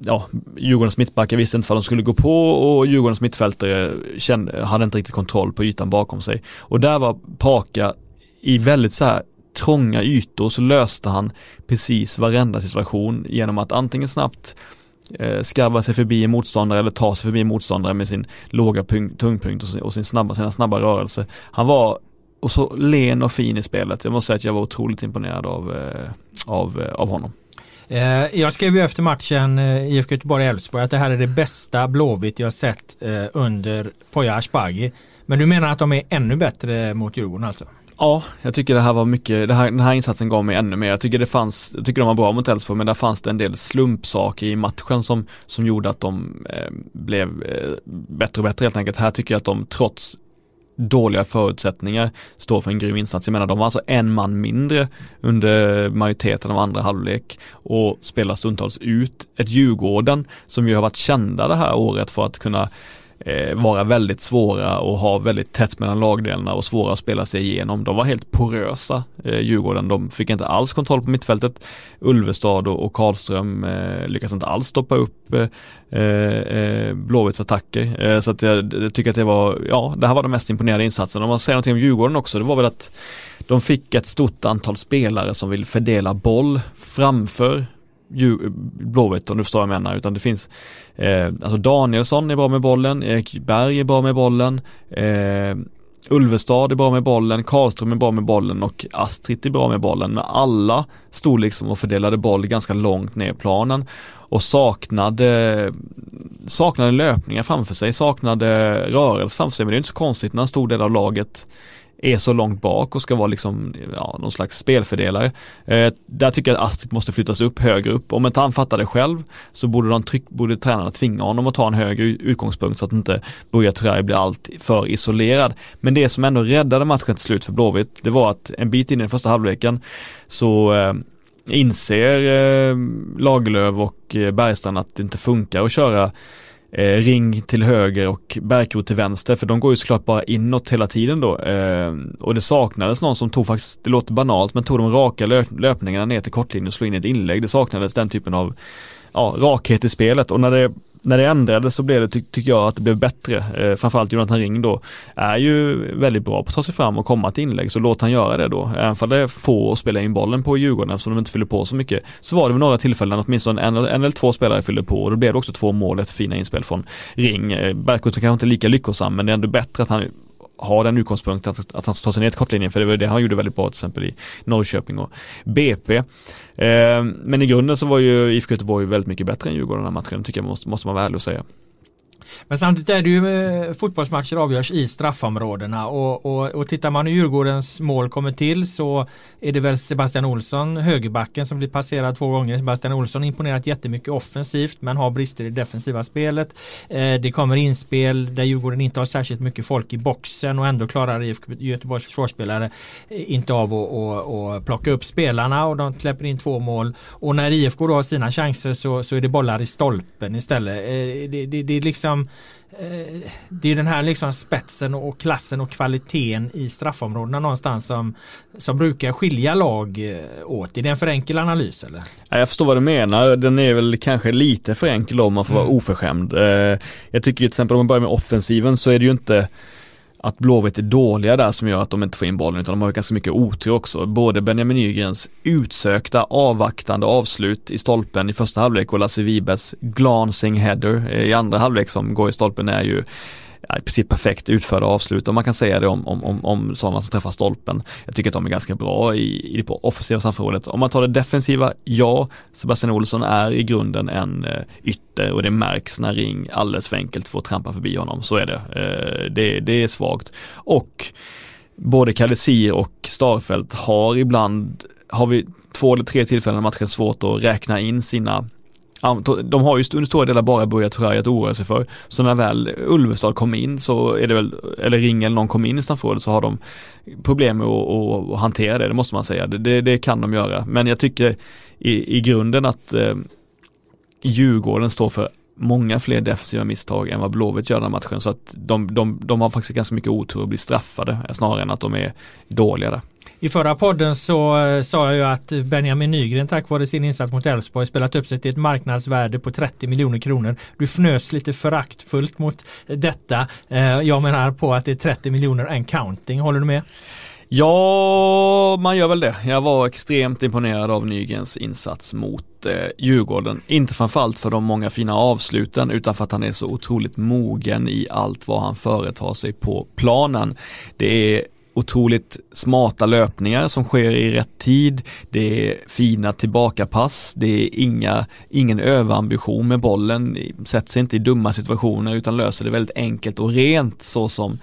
ja, Djurgårdens mittbackar visste inte vad de skulle gå på och Djurgårdens mittfältare kände, hade inte riktigt kontroll på ytan bakom sig. Och där var Paka i väldigt så här trånga ytor så löste han precis varenda situation genom att antingen snabbt eh, skarva sig förbi en motståndare eller ta sig förbi en motståndare med sin låga tungpunkt och sin, och sin snabba, sina snabba rörelser. Han var och så len och fin i spelet. Jag måste säga att jag var otroligt imponerad av, eh, av, eh, av honom. Eh, jag skrev ju efter matchen eh, IFK Göteborg-Elfsborg att det här är det bästa Blåvitt jag sett eh, under Poya Ashbagi. Men du menar att de är ännu bättre mot Djurgården alltså? Ja, jag tycker det här var mycket, det här, den här insatsen gav mig ännu mer. Jag tycker det fanns, jag tycker de var bra mot Elfsborg men där fanns det en del slumpsaker i matchen som, som gjorde att de eh, blev eh, bättre och bättre helt enkelt. Här tycker jag att de trots dåliga förutsättningar står för en grym insats. Jag menar de var alltså en man mindre under majoriteten av andra halvlek och spelar stundtals ut ett Djurgården som ju har varit kända det här året för att kunna eh, vara väldigt svåra och ha väldigt tätt mellan lagdelarna och svåra att spela sig igenom. De var helt porösa, eh, Djurgården. De fick inte alls kontroll på mittfältet. Ulvestad och, och Karlström eh, lyckas inte alls stoppa upp eh, eh, Blåvitts attacker. Eh, så att jag, jag, tycker att det var, ja, det här var den mest imponerande insatsen. Om man säger någonting om Djurgården också, det var väl att de fick ett stort antal spelare som vill fördela boll framför Blåvitt om du förstår vad jag menar utan det finns eh, Alltså Danielsson är bra med bollen, Erik Berg är bra med bollen eh, Ulvestad är bra med bollen, Karlström är bra med bollen och Astrid är bra med bollen. Men alla stod liksom och fördelade boll ganska långt ner i planen och saknade saknade löpningar framför sig, saknade rörelse framför sig. Men det är inte så konstigt när en stor del av laget är så långt bak och ska vara liksom, ja, någon slags spelfördelare. Eh, där tycker jag att Astrid måste flyttas upp högre upp. Om inte han fattar det själv så borde, de tryck, borde tränarna tvinga honom att ta en högre utgångspunkt så att inte Buya Turay blir allt för isolerad. Men det som ändå räddade matchen till slut för Blåvitt, det var att en bit in i den första halvleken så eh, inser eh, Lagerlöf och eh, Bergstrand att det inte funkar att köra eh, Ring till höger och Bärkro till vänster för de går ju såklart bara inåt hela tiden då eh, och det saknades någon som tog faktiskt, det låter banalt men tog de raka löp löpningarna ner till kortlinjen och slog in ett inlägg. Det saknades den typen av ja, rakhet i spelet och när det när det ändrades så blev det, ty tycker jag, att det blev bättre. Eh, framförallt Jonathan Ring då är ju väldigt bra på att ta sig fram och komma till inlägg, så låt han göra det då. Även om det är få att spela in bollen på Djurgården eftersom de inte fyller på så mycket. Så var det vid några tillfällen åtminstone en, en eller två spelare fyllde på och då blev det också två mål efter fina inspel från Ring. Eh, var kanske inte lika lyckosam men det är ändå bättre att han har den utgångspunkten att, att han ska ta sig ner till kortlinjen för det var det han gjorde väldigt bra till exempel i Norrköping och BP. Eh, men i grunden så var ju IFK Göteborg väldigt mycket bättre än Djurgården den här matchen tycker jag måste, måste man vara ärlig och säga. Men samtidigt är det ju eh, fotbollsmatcher avgörs i straffområdena och, och, och tittar man hur Djurgårdens mål kommer till så är det väl Sebastian Olsson, högerbacken som blir passerad två gånger. Sebastian Olsson imponerat jättemycket offensivt men har brister i defensiva spelet. Eh, det kommer inspel där Djurgården inte har särskilt mycket folk i boxen och ändå klarar IFK Göteborgs försvarsspelare eh, inte av att och, och plocka upp spelarna och de släpper in två mål. Och när IFK då har sina chanser så, så är det bollar i stolpen istället. Eh, det, det, det är liksom Eh, det är den här liksom spetsen och klassen och kvaliteten i straffområdena någonstans som, som brukar skilja lag eh, åt. Är det en för enkel analys eller? Jag förstår vad du menar. Den är väl kanske lite för enkel om man får mm. vara oförskämd. Eh, jag tycker till exempel om man börjar med offensiven så är det ju inte att Blåvitt är dåliga där som gör att de inte får in bollen utan de har ganska mycket otur också. Både Benjamin Nygrens utsökta avvaktande avslut i stolpen i första halvlek och Lasse Wibes glancing header eh, i andra halvlek som går i stolpen är ju ja, i princip perfekt utförda avslut och man kan säga det om, om, om, om sådana som träffar stolpen. Jag tycker att de är ganska bra i, i det på offensiva samförrådet. Om man tar det defensiva, ja, Sebastian Olsson är i grunden en eh, ytter och det märks när Ring alldeles för enkelt får trampa förbi honom. Så är det. Eh, det, det är svagt. Och både Kalesir och Starfelt har ibland, har vi två eller tre tillfällen i matchen svårt att räkna in sina de har ju under stora delar bara börjat Traoré att oroa sig för. Så när väl Ulvestad kom in så är det väl, eller Ring eller någon kom in i straffområdet så har de problem med att, att, hantera det, det måste man säga. Det, det, kan de göra. Men jag tycker i, i grunden att eh, Djurgården står för många fler defensiva misstag än vad Blåvitt gör den här matchen. Så att de, de, de har faktiskt ganska mycket otur att bli straffade snarare än att de är dåliga där. I förra podden så eh, sa jag ju att Benjamin Nygren tack vare sin insats mot Elfsborg spelat upp sig till ett marknadsvärde på 30 miljoner kronor. Du fnös lite föraktfullt mot eh, detta. Eh, jag menar på att det är 30 miljoner and counting. Håller du med? Ja, man gör väl det. Jag var extremt imponerad av Nygrens insats mot eh, Djurgården. Inte framförallt för de många fina avsluten utan för att han är så otroligt mogen i allt vad han företar sig på planen. Det är otroligt smarta löpningar som sker i rätt tid. Det är fina tillbakapass. Det är inga, ingen överambition med bollen. Sätter sig inte i dumma situationer utan löser det väldigt enkelt och rent så som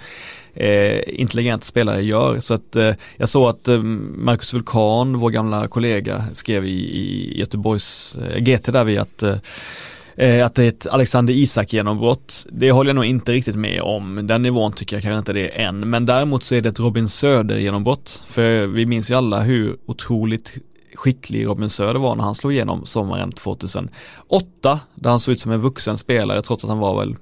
eh, intelligenta spelare gör. Så att eh, jag såg att eh, Marcus Vulkan, vår gamla kollega, skrev i, i Göteborgs eh, GT där vi att eh, eh, att det är ett Alexander Isak genombrott, det håller jag nog inte riktigt med om. Den nivån tycker jag kanske inte det är än. Men däremot så är det ett Robin Söder genombrott. För vi minns ju alla hur otroligt skicklig Robin Söder var när han slog igenom sommaren 2008. Där han såg ut som en vuxen spelare trots att han var väl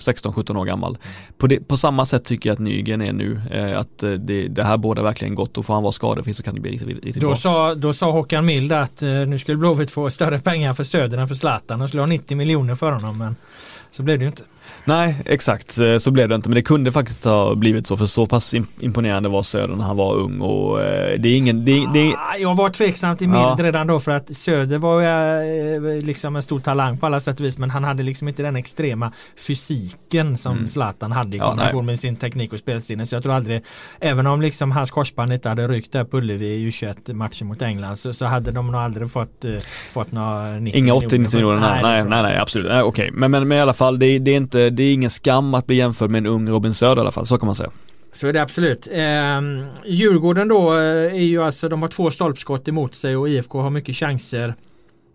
16-17 år gammal. På, det, på, samma sätt tycker jag att Nygren är nu. Eh, att eh, det, det här båda verkligen gott och får han vara skadefri så kan det bli riktigt, riktigt då bra. Sa, då sa Håkan Mild att eh, nu skulle Blåvitt få större pengar för Söder än för Zlatan och skulle ha 90 miljoner för honom men så blev det ju inte. Nej, exakt. Eh, så blev det inte. Men det kunde faktiskt ha blivit så för så pass imponerande var Söder när han var ung. Och eh, det är ingen... Det, det... Ah, jag var tveksam till Mild ja. redan då för att Söder var eh, liksom en stor talang på alla sätt och vis men han hade liksom inte den extrema fysiken som mm. Zlatan hade i kombination ja, med sin teknik och spelsinne. Så jag tror aldrig även om liksom hans korsband inte hade rykt där på Ullevi i U21 matchen mot England så, så hade de nog aldrig fått, fått några 90 Inga 80-90 miljoner, nej, nej, nej, nej, absolut, nej, okej. Men, men, men i alla fall det, det är inte det är ingen skam att bli jämförd med en ung Robin Söder i alla fall, så kan man säga. Så är det absolut. Eh, Djurgården då eh, är ju alltså, de har två stolpskott emot sig och IFK har mycket chanser.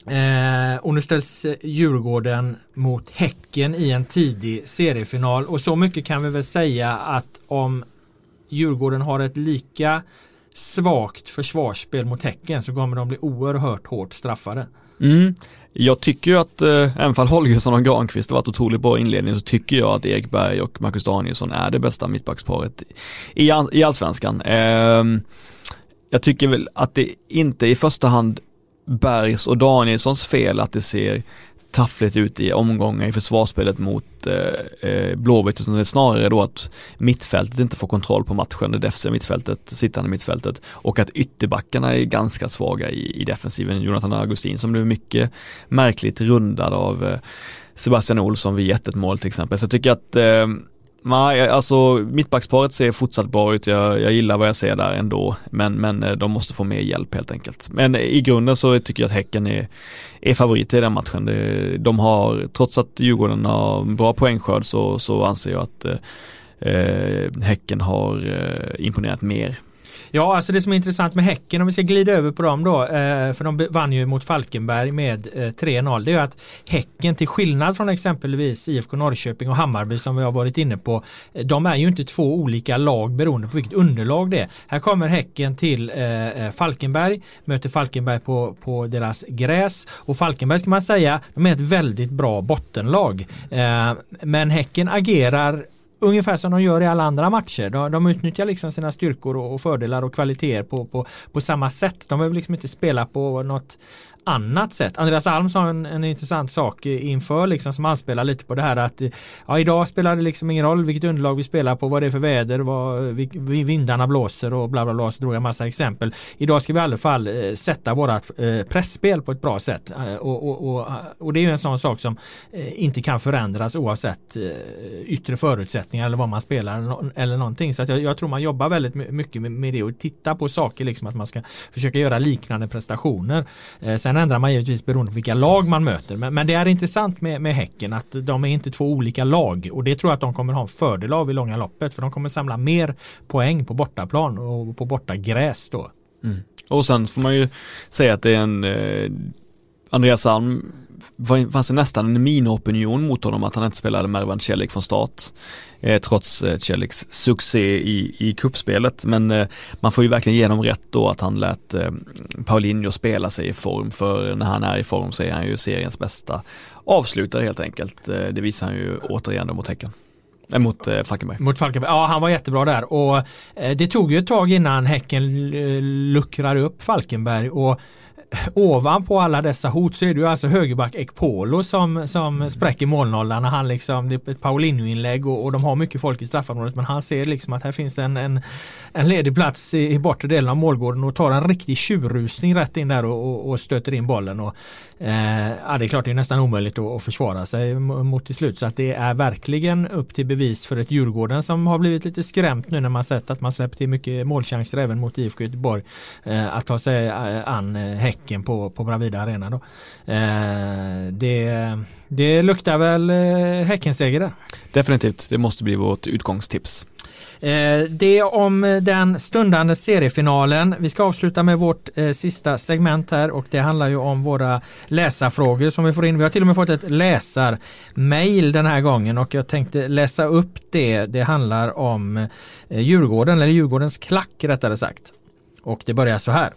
Eh, och nu ställs Djurgården mot Häcken i en tidig seriefinal och så mycket kan vi väl säga att om Djurgården har ett lika svagt försvarsspel mot Häcken så kommer de bli oerhört hårt straffade. Mm. Jag tycker ju att, eh, även fall Holgersson och Granqvist har varit otroligt bra inledning så tycker jag att Ekberg och Marcus Danielsson är det bästa mittbacksparet i, i allsvenskan. Eh, jag tycker väl att det inte i första hand Bergs och Danielssons fel att det ser taffligt ut i omgångar i försvarsspelet mot eh, eh, Blåvitt utan det är snarare då att mittfältet inte får kontroll på matchen, det defensiva mittfältet, sittande mittfältet och att ytterbackarna är ganska svaga i, i defensiven. Jonathan Augustin som blev mycket märkligt rundad av eh, Sebastian Olsson vid 1 mål till exempel. Så jag tycker att eh, Nej, alltså mittbacksparet ser fortsatt bra ut. Jag, jag gillar vad jag ser där ändå. Men, men eh, de måste få mer hjälp helt enkelt. Men eh, i grunden så tycker jag att Häcken är, är favorit i den matchen. De har, trots att Djurgården har bra poängskörd så, så anser jag att eh, eh Häcken har eh, imponerat mer Ja, alltså det som är intressant med Häcken, om vi ska glida över på dem då, eh, för de vann ju mot Falkenberg med eh, 3-0. Det är ju att Häcken, till skillnad från exempelvis IFK Norrköping och Hammarby som vi har varit inne på, eh, de är ju inte två olika lag beroende på vilket underlag det är. Här kommer Häcken till Falkenberg, möter Falkenberg på, på deras gräs och Falkenberg ska man säga, de är ett väldigt bra bottenlag. Men Häcken agerar ungefär som de gör i alla andra matcher. De, de utnyttjar liksom sina styrkor och, och fördelar och kvaliteter på, på, på samma sätt. De behöver liksom inte spela på något annat sätt. Andreas Alm sa en, en intressant sak inför liksom som anspelar lite på det här att ja, idag spelar det liksom ingen roll vilket underlag vi spelar på, vad det är för väder, vad vindarna blåser och bla bla bla. Så drog jag massa exempel. Idag ska vi i alla fall eh, sätta vårat eh, pressspel på ett bra sätt. Eh, och, och, och, eh, och, det är en sån sak som eh, inte kan förändras oavsett eh, yttre förutsättningar eller vad man spelar eller någonting. Så jag, jag, tror man jobbar väldigt mycket med, med det och titta på saker liksom att man ska försöka göra liknande prestationer. Eh, sen ändrar man givetvis beroende på vilka lag man möter. Men, men det är intressant med, med Häcken att de är inte två olika lag och det tror jag att de kommer ha en fördel av i långa loppet för de kommer samla mer poäng på bortaplan och på bortagräs då. Mm. Och sen får man ju säga att det är en eh, Andreas Alm fanns det nästan en miniopinion mot honom att han inte spelade Mervan Celik från start. Eh, trots eh, Celiks succé i, i kuppspelet. Men eh, man får ju verkligen ge honom rätt då att han lät eh, Paulinho spela sig i form. För när han är i form så är han ju seriens bästa avslutare helt enkelt. Eh, det visar han ju återigen då mot Häcken. Nej, mot eh, Falkenberg. Mot Falkenberg. Ja, han var jättebra där och eh, det tog ju ett tag innan Häcken eh, luckrade upp Falkenberg och ovanpå alla dessa hot så är det ju alltså högerback Ekpolo som, som spräcker målnollan han liksom, det är ett Paulinho-inlägg och, och, de har mycket folk i straffområdet men han ser liksom att här finns en, en, en ledig plats i, i bortre delen av målgården och tar en riktig tjurrusning rätt in där och, och, och stöter in bollen. Och, eh, ja, det är klart det är nästan omöjligt att, att försvara sig mot till slut. Så att det är verkligen upp till bevis för ett Djurgården som har blivit lite skrämt nu när man sett att man släppt till mycket målchanser även mot IFK Göteborg eh, att ta sig eh, an eh, Häcken på, på Bravida Arena. Då. Eh, det, det luktar väl eh, Häckenseger där. Definitivt, det måste bli vårt utgångstips. Eh, det om den stundande seriefinalen. Vi ska avsluta med vårt eh, sista segment här och det handlar ju om våra läsarfrågor som vi får in. Vi har till och med fått ett läsarmail den här gången och jag tänkte läsa upp det. Det handlar om eh, Djurgården, eller Djurgårdens klack rättare sagt. Och det börjar så här.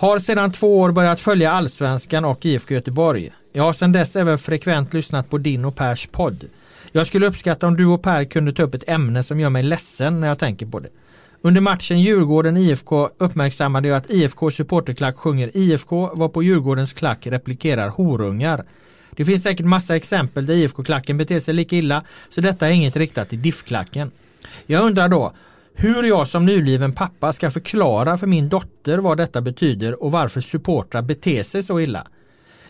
Har sedan två år börjat följa Allsvenskan och IFK Göteborg. Jag har sedan dess även frekvent lyssnat på din och Pers podd. Jag skulle uppskatta om du och Per kunde ta upp ett ämne som gör mig ledsen när jag tänker på det. Under matchen Djurgården-IFK uppmärksammade jag att IFK supporterklack sjunger IFK var på Djurgårdens klack replikerar horungar. Det finns säkert massa exempel där IFK-klacken beter sig lika illa så detta är inget riktat till DIF-klacken. Jag undrar då, hur jag som nybliven pappa ska förklara för min dotter vad detta betyder och varför supportrar beter sig så illa.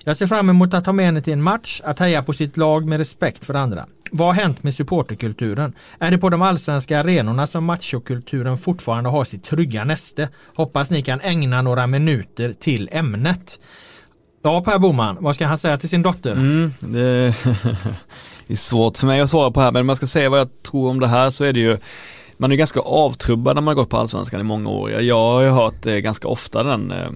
Jag ser fram emot att ta med henne till en match, att heja på sitt lag med respekt för andra. Vad har hänt med supporterkulturen? Är det på de allsvenska arenorna som machokulturen fortfarande har sitt trygga näste? Hoppas ni kan ägna några minuter till ämnet. Ja Per Boman, vad ska han säga till sin dotter? Mm, det är svårt för mig att svara på här men om jag ska säga vad jag tror om det här så är det ju man är ganska avtrubbad när man gått på allsvenskan i många år. Jag har ju hört eh, ganska ofta den, eh,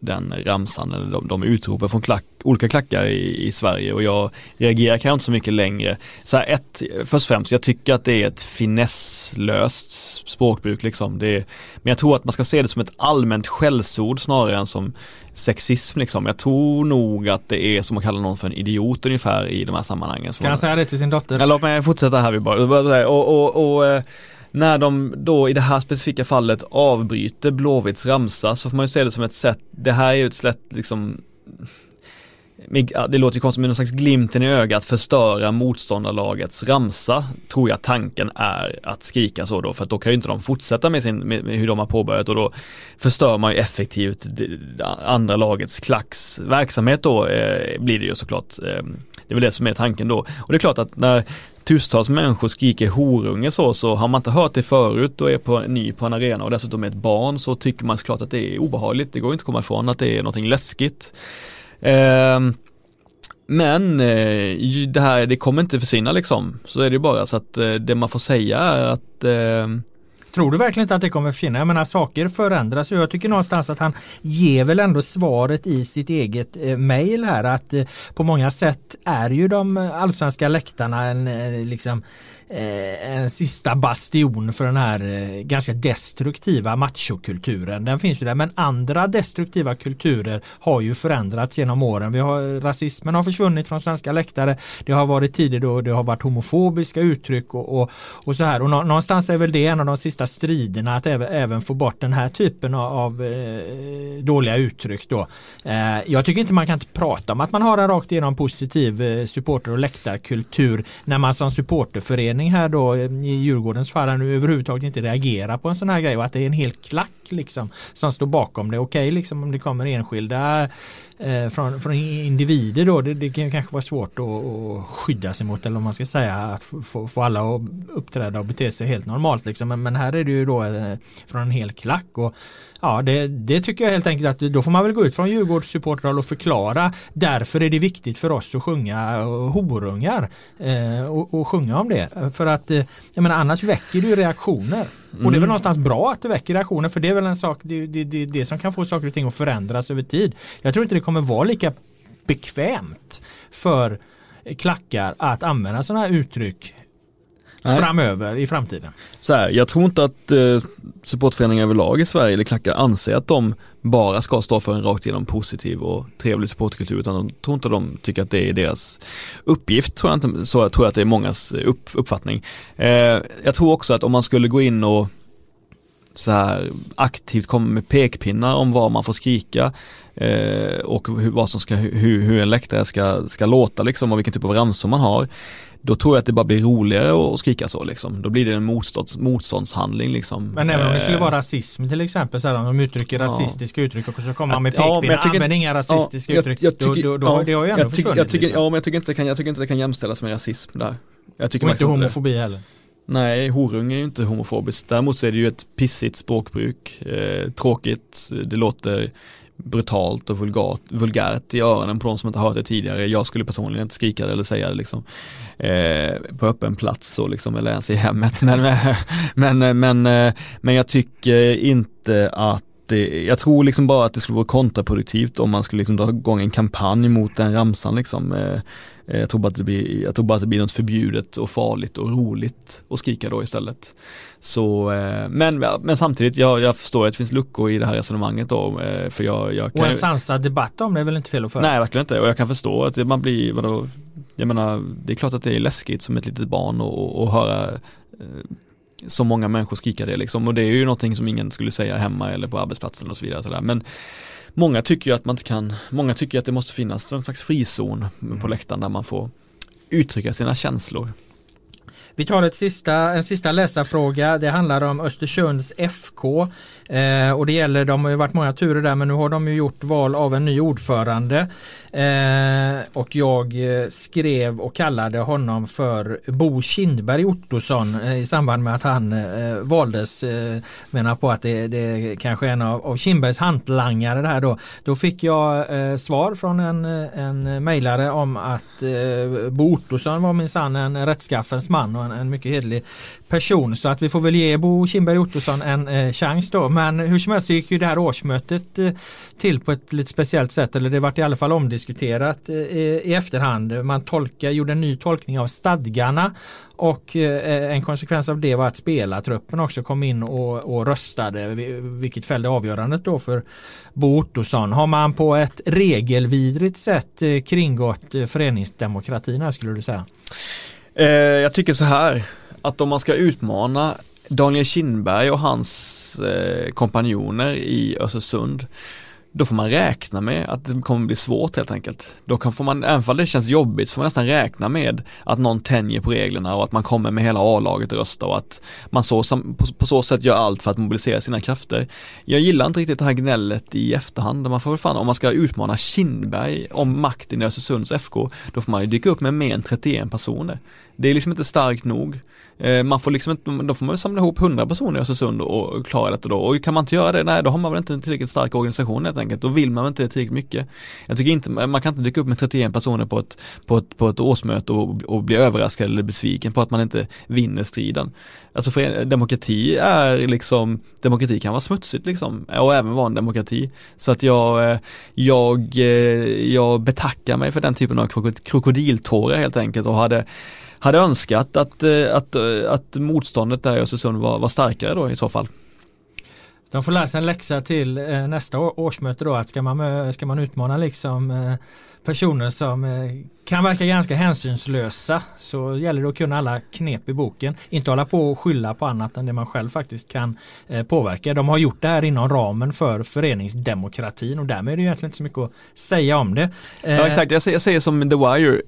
den ramsan eller de, de utropen från klack, olika klackar i, i, Sverige och jag reagerar kanske inte så mycket längre. Så här, ett, först och främst, jag tycker att det är ett finesslöst språkbruk liksom. Det är, men jag tror att man ska se det som ett allmänt skällsord snarare än som sexism liksom. Jag tror nog att det är som att kalla någon för en idiot ungefär i de här sammanhangen. Ska han säga det till sin dotter? Ja, låt mig fortsätta här vi bara. Och, och, och, eh, när de då i det här specifika fallet avbryter Blåvitts ramsa så får man ju se det som ett sätt, det här är ju ett sätt liksom det låter ju konstigt med någon slags glimten i ögat förstöra motståndarlagets ramsa tror jag tanken är att skrika så då för att då kan ju inte de fortsätta med, sin, med, med hur de har påbörjat och då förstör man ju effektivt andra lagets klacks verksamhet då eh, blir det ju såklart. Eh, det är väl det som är tanken då. Och det är klart att när tusentals människor skriker horunge så, så har man inte hört det förut och är på, ny på en arena och dessutom är ett barn så tycker man såklart att det är obehagligt. Det går inte att komma ifrån att det är någonting läskigt. Eh, men eh, det här, det kommer inte försvinna liksom. Så är det bara så att eh, det man får säga är att eh, Tror du verkligen inte att det kommer försvinna? Jag menar saker förändras och jag tycker någonstans att han ger väl ändå svaret i sitt eget eh, mejl här att eh, på många sätt är ju de allsvenska läktarna en eh, liksom Eh, en sista bastion för den här eh, ganska destruktiva machokulturen. Den finns ju där men andra destruktiva kulturer har ju förändrats genom åren. Vi har, eh, rasismen har försvunnit från svenska läktare. Det har varit tider då det har varit homofobiska uttryck och, och, och så här. Och någonstans är väl det en av de sista striderna att även, även få bort den här typen av, av dåliga uttryck då. Jag tycker inte man kan prata om att man har en rakt igenom positiv supporter och läktarkultur när man som supporterförening här då i Djurgårdens fall nu överhuvudtaget inte reagerar på en sån här grej och att det är en hel klack liksom som står bakom det. Okej okay, liksom om det kommer enskilda eh, från, från individer då. Det, det kan kanske vara svårt att, att skydda sig mot eller om man ska säga att få, få alla att uppträda och bete sig helt normalt liksom. Men, men här är det ju då eh, från en hel klack och Ja, det, det, tycker jag helt enkelt att då får man väl gå ut från Djurgårdssupportrar och förklara. Därför är det viktigt för oss att sjunga eh, horungar eh, och, och, sjunga om det. För att eh, jag menar, annars väcker det ju reaktioner. Mm. Och det är väl mm. någonstans bra att det väcker reaktioner för det är väl en sak, det, det, det, det som kan få saker och ting att förändras över tid. Jag tror inte det kommer vara lika bekvämt för klackar att använda sådana här uttryck Nej. framöver i framtiden? Så här, jag tror inte att eh, supportföreningar överlag i Sverige eller klackar anser att de bara ska stå för en rakt igenom positiv och trevlig supportkultur utan de tror inte de tycker att det är deras uppgift. Tror jag inte, så jag tror att det är mångas upp, uppfattning. Eh, jag tror också att om man skulle gå in och så här aktivt komma med pekpinnar om vad man får skrika eh, och hur, vad som ska, hur, hur en läktare ska, ska låta liksom och vilken typ av ramsor man har då tror jag att det bara blir roligare att skrika så liksom. Då blir det en motstånds, motståndshandling liksom. Men även om det skulle eh. vara rasism till exempel, så här, om de uttrycker ja. rasistiska uttryck och så kommer man med pekpinnar, ja, använd inga rasistiska ja, uttryck. Jag, jag tycker, då, då, då, det har ju ändå jag försvunnit. Jag tycker, liksom. Ja men jag tycker, inte kan, jag tycker inte det kan jämställas med rasism där. Jag tycker och inte homofobi det. heller. Nej, horung är ju inte homofobiskt. Däremot så är det ju ett pissigt språkbruk. Eh, tråkigt, det låter brutalt och vulgat, vulgärt i öronen på de som inte hört det tidigare. Jag skulle personligen inte skrika det eller säga det liksom eh, på öppen plats så liksom, eller ens i hemmet. Men, men, men, eh, men jag tycker inte att det, jag tror liksom bara att det skulle vara kontraproduktivt om man skulle liksom dra igång en kampanj mot den ramsan liksom. Eh, eh, jag tror, bara att det blir, jag tror bara att det blir något förbjudet och farligt och roligt att skrika då istället. Så, eh, men, men samtidigt, jag, jag förstår att det finns luckor i det här resonemanget då. För jag, jag kan, och en sansad debatt om det är väl inte fel att föra? Nej, verkligen inte. Och jag kan förstå att man blir, vadå, jag menar, det är klart att det är läskigt som ett litet barn att höra så många människor skrika det liksom och det är ju någonting som ingen skulle säga hemma eller på arbetsplatsen och så vidare. Så där. Men många tycker ju att man inte kan, många tycker att det måste finnas en slags frizon på läktaren där man får uttrycka sina känslor. Vi tar ett sista, en sista läsarfråga. Det handlar om Östersunds FK. Eh, och det gäller, de har ju varit många turer där men nu har de ju gjort val av en ny ordförande. Eh, och jag eh, skrev och kallade honom för Bo Kindberg Ottosson eh, i samband med att han eh, valdes. Eh, menar på att det, det kanske är en av, av Kindbergs hantlangare det här då. Då fick jag eh, svar från en, en mejlare om att eh, Bo Ottosson var minsann en rättskaffens man och en, en mycket hedlig person. Så att vi får väl ge Bo Kindberg Ottosson en eh, chans då. Men hur som helst så gick ju det här årsmötet eh, till på ett lite speciellt sätt. Eller det vart i alla fall omdiskuterat eh, i efterhand. Man tolka, gjorde en ny tolkning av stadgarna och eh, en konsekvens av det var att spelartruppen också kom in och, och röstade vilket fällde avgörandet då för Bo Ottosson. Har man på ett regelvidrigt sätt kringgått föreningsdemokratin här skulle du säga? Jag tycker så här att om man ska utmana Daniel Kindberg och hans eh, kompanjoner i Östersund då får man räkna med att det kommer bli svårt helt enkelt. Då kan, får man, även om det känns jobbigt, så får man nästan räkna med att någon tänjer på reglerna och att man kommer med hela A-laget och röstar och att man så, på, på, så sätt gör allt för att mobilisera sina krafter. Jag gillar inte riktigt det här gnället i efterhand, man får väl fan, om man ska utmana Kindberg om makten i Östersunds FK, då får man ju dyka upp med mer än 31 personer. Det är liksom inte starkt nog. Eh, man får liksom inte, då får man samla ihop 100 personer i Östersund och klara detta då. Och kan man inte göra det, nej då har man väl inte en tillräckligt stark organisation helt enkelt. Då vill man väl inte tillräckligt mycket. Jag tycker inte, man kan inte dyka upp med 31 personer på ett, på ett, på ett årsmöte och, och bli överraskad eller besviken på att man inte vinner striden. Alltså för demokrati är liksom, demokrati kan vara smutsigt liksom och även vara en demokrati. Så att jag, eh, jag, eh, jag betackar mig för den typen av krokodiltårar helt enkelt och hade hade önskat att, eh, att, eh, att motståndet där i Östersund var, var starkare då i så fall. De får lära sig en läxa till eh, nästa årsmöte då att ska man, ska man utmana liksom personer som kan verka ganska hänsynslösa så gäller det att kunna alla knep i boken. Inte hålla på och skylla på annat än det man själv faktiskt kan eh, påverka. De har gjort det här inom ramen för föreningsdemokratin och därmed är det egentligen inte så mycket att säga om det. Eh, ja exakt, jag säger, jag säger som The Wire,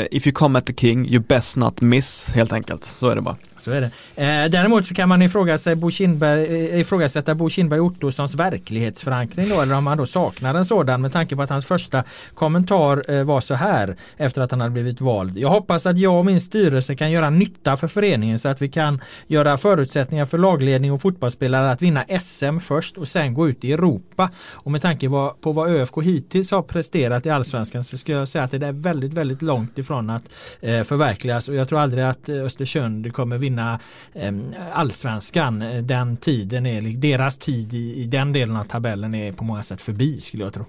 uh, if you come at the king you best not miss helt enkelt. Så är det bara. Så är det. Eh, däremot så kan man ifrågasätta Bo Kindberg, eh, ifrågasätta Bo Kindberg Ottossons verklighetsförankring då, eller om man då saknar en sådan med tanke på att hans första kommentar eh, var så här efter att han hade blivit vald. Jag hoppas att jag och min styrelse kan göra nytta för föreningen så att vi kan göra förutsättningar för lagledning och fotbollsspelare att vinna SM först och sen gå ut i Europa. Och med tanke på vad ÖFK hittills har presterat i allsvenskan så skulle jag säga att det är väldigt, väldigt långt ifrån att eh, förverkligas och jag tror aldrig att eh, Östersund kommer vinna eh, allsvenskan. Den tiden är, deras tid i, i den delen av tabellen är på många sätt förbi skulle jag tro.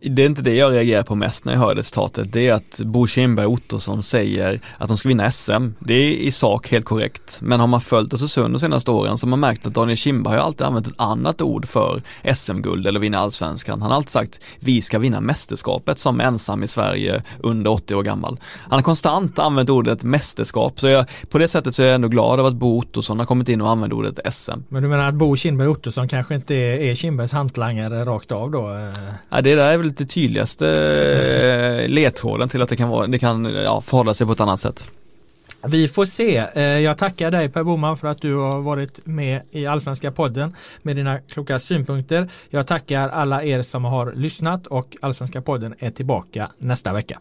Det är inte det jag reagerar på mest när jag hör det citatet. Det är att Bo Kindberg Ottosson säger att de ska vinna SM. Det är i sak helt korrekt. Men har man följt Östersund de senaste åren så har man märkt att Daniel Kindberg har alltid använt ett annat ord för SM-guld eller vinna allsvenskan. Han har alltid sagt vi ska vinna mästerskapet som ensam i Sverige under 80 år gammal. Han har konstant använt ordet mästerskap. Så jag, på det sättet så är jag ändå glad över att Bo Ottosson har kommit in och använt ordet SM. Men du menar att Bo Kindberg Ottosson kanske inte är, är Kindbergs hantlangare rakt av då? Ja, det där är väl lite tydligaste eh, ledtråden till att det kan, vara, det kan ja, förhålla sig på ett annat sätt. Vi får se. Eh, jag tackar dig Per Boman för att du har varit med i Allsvenska podden med dina kloka synpunkter. Jag tackar alla er som har lyssnat och Allsvenska podden är tillbaka nästa vecka.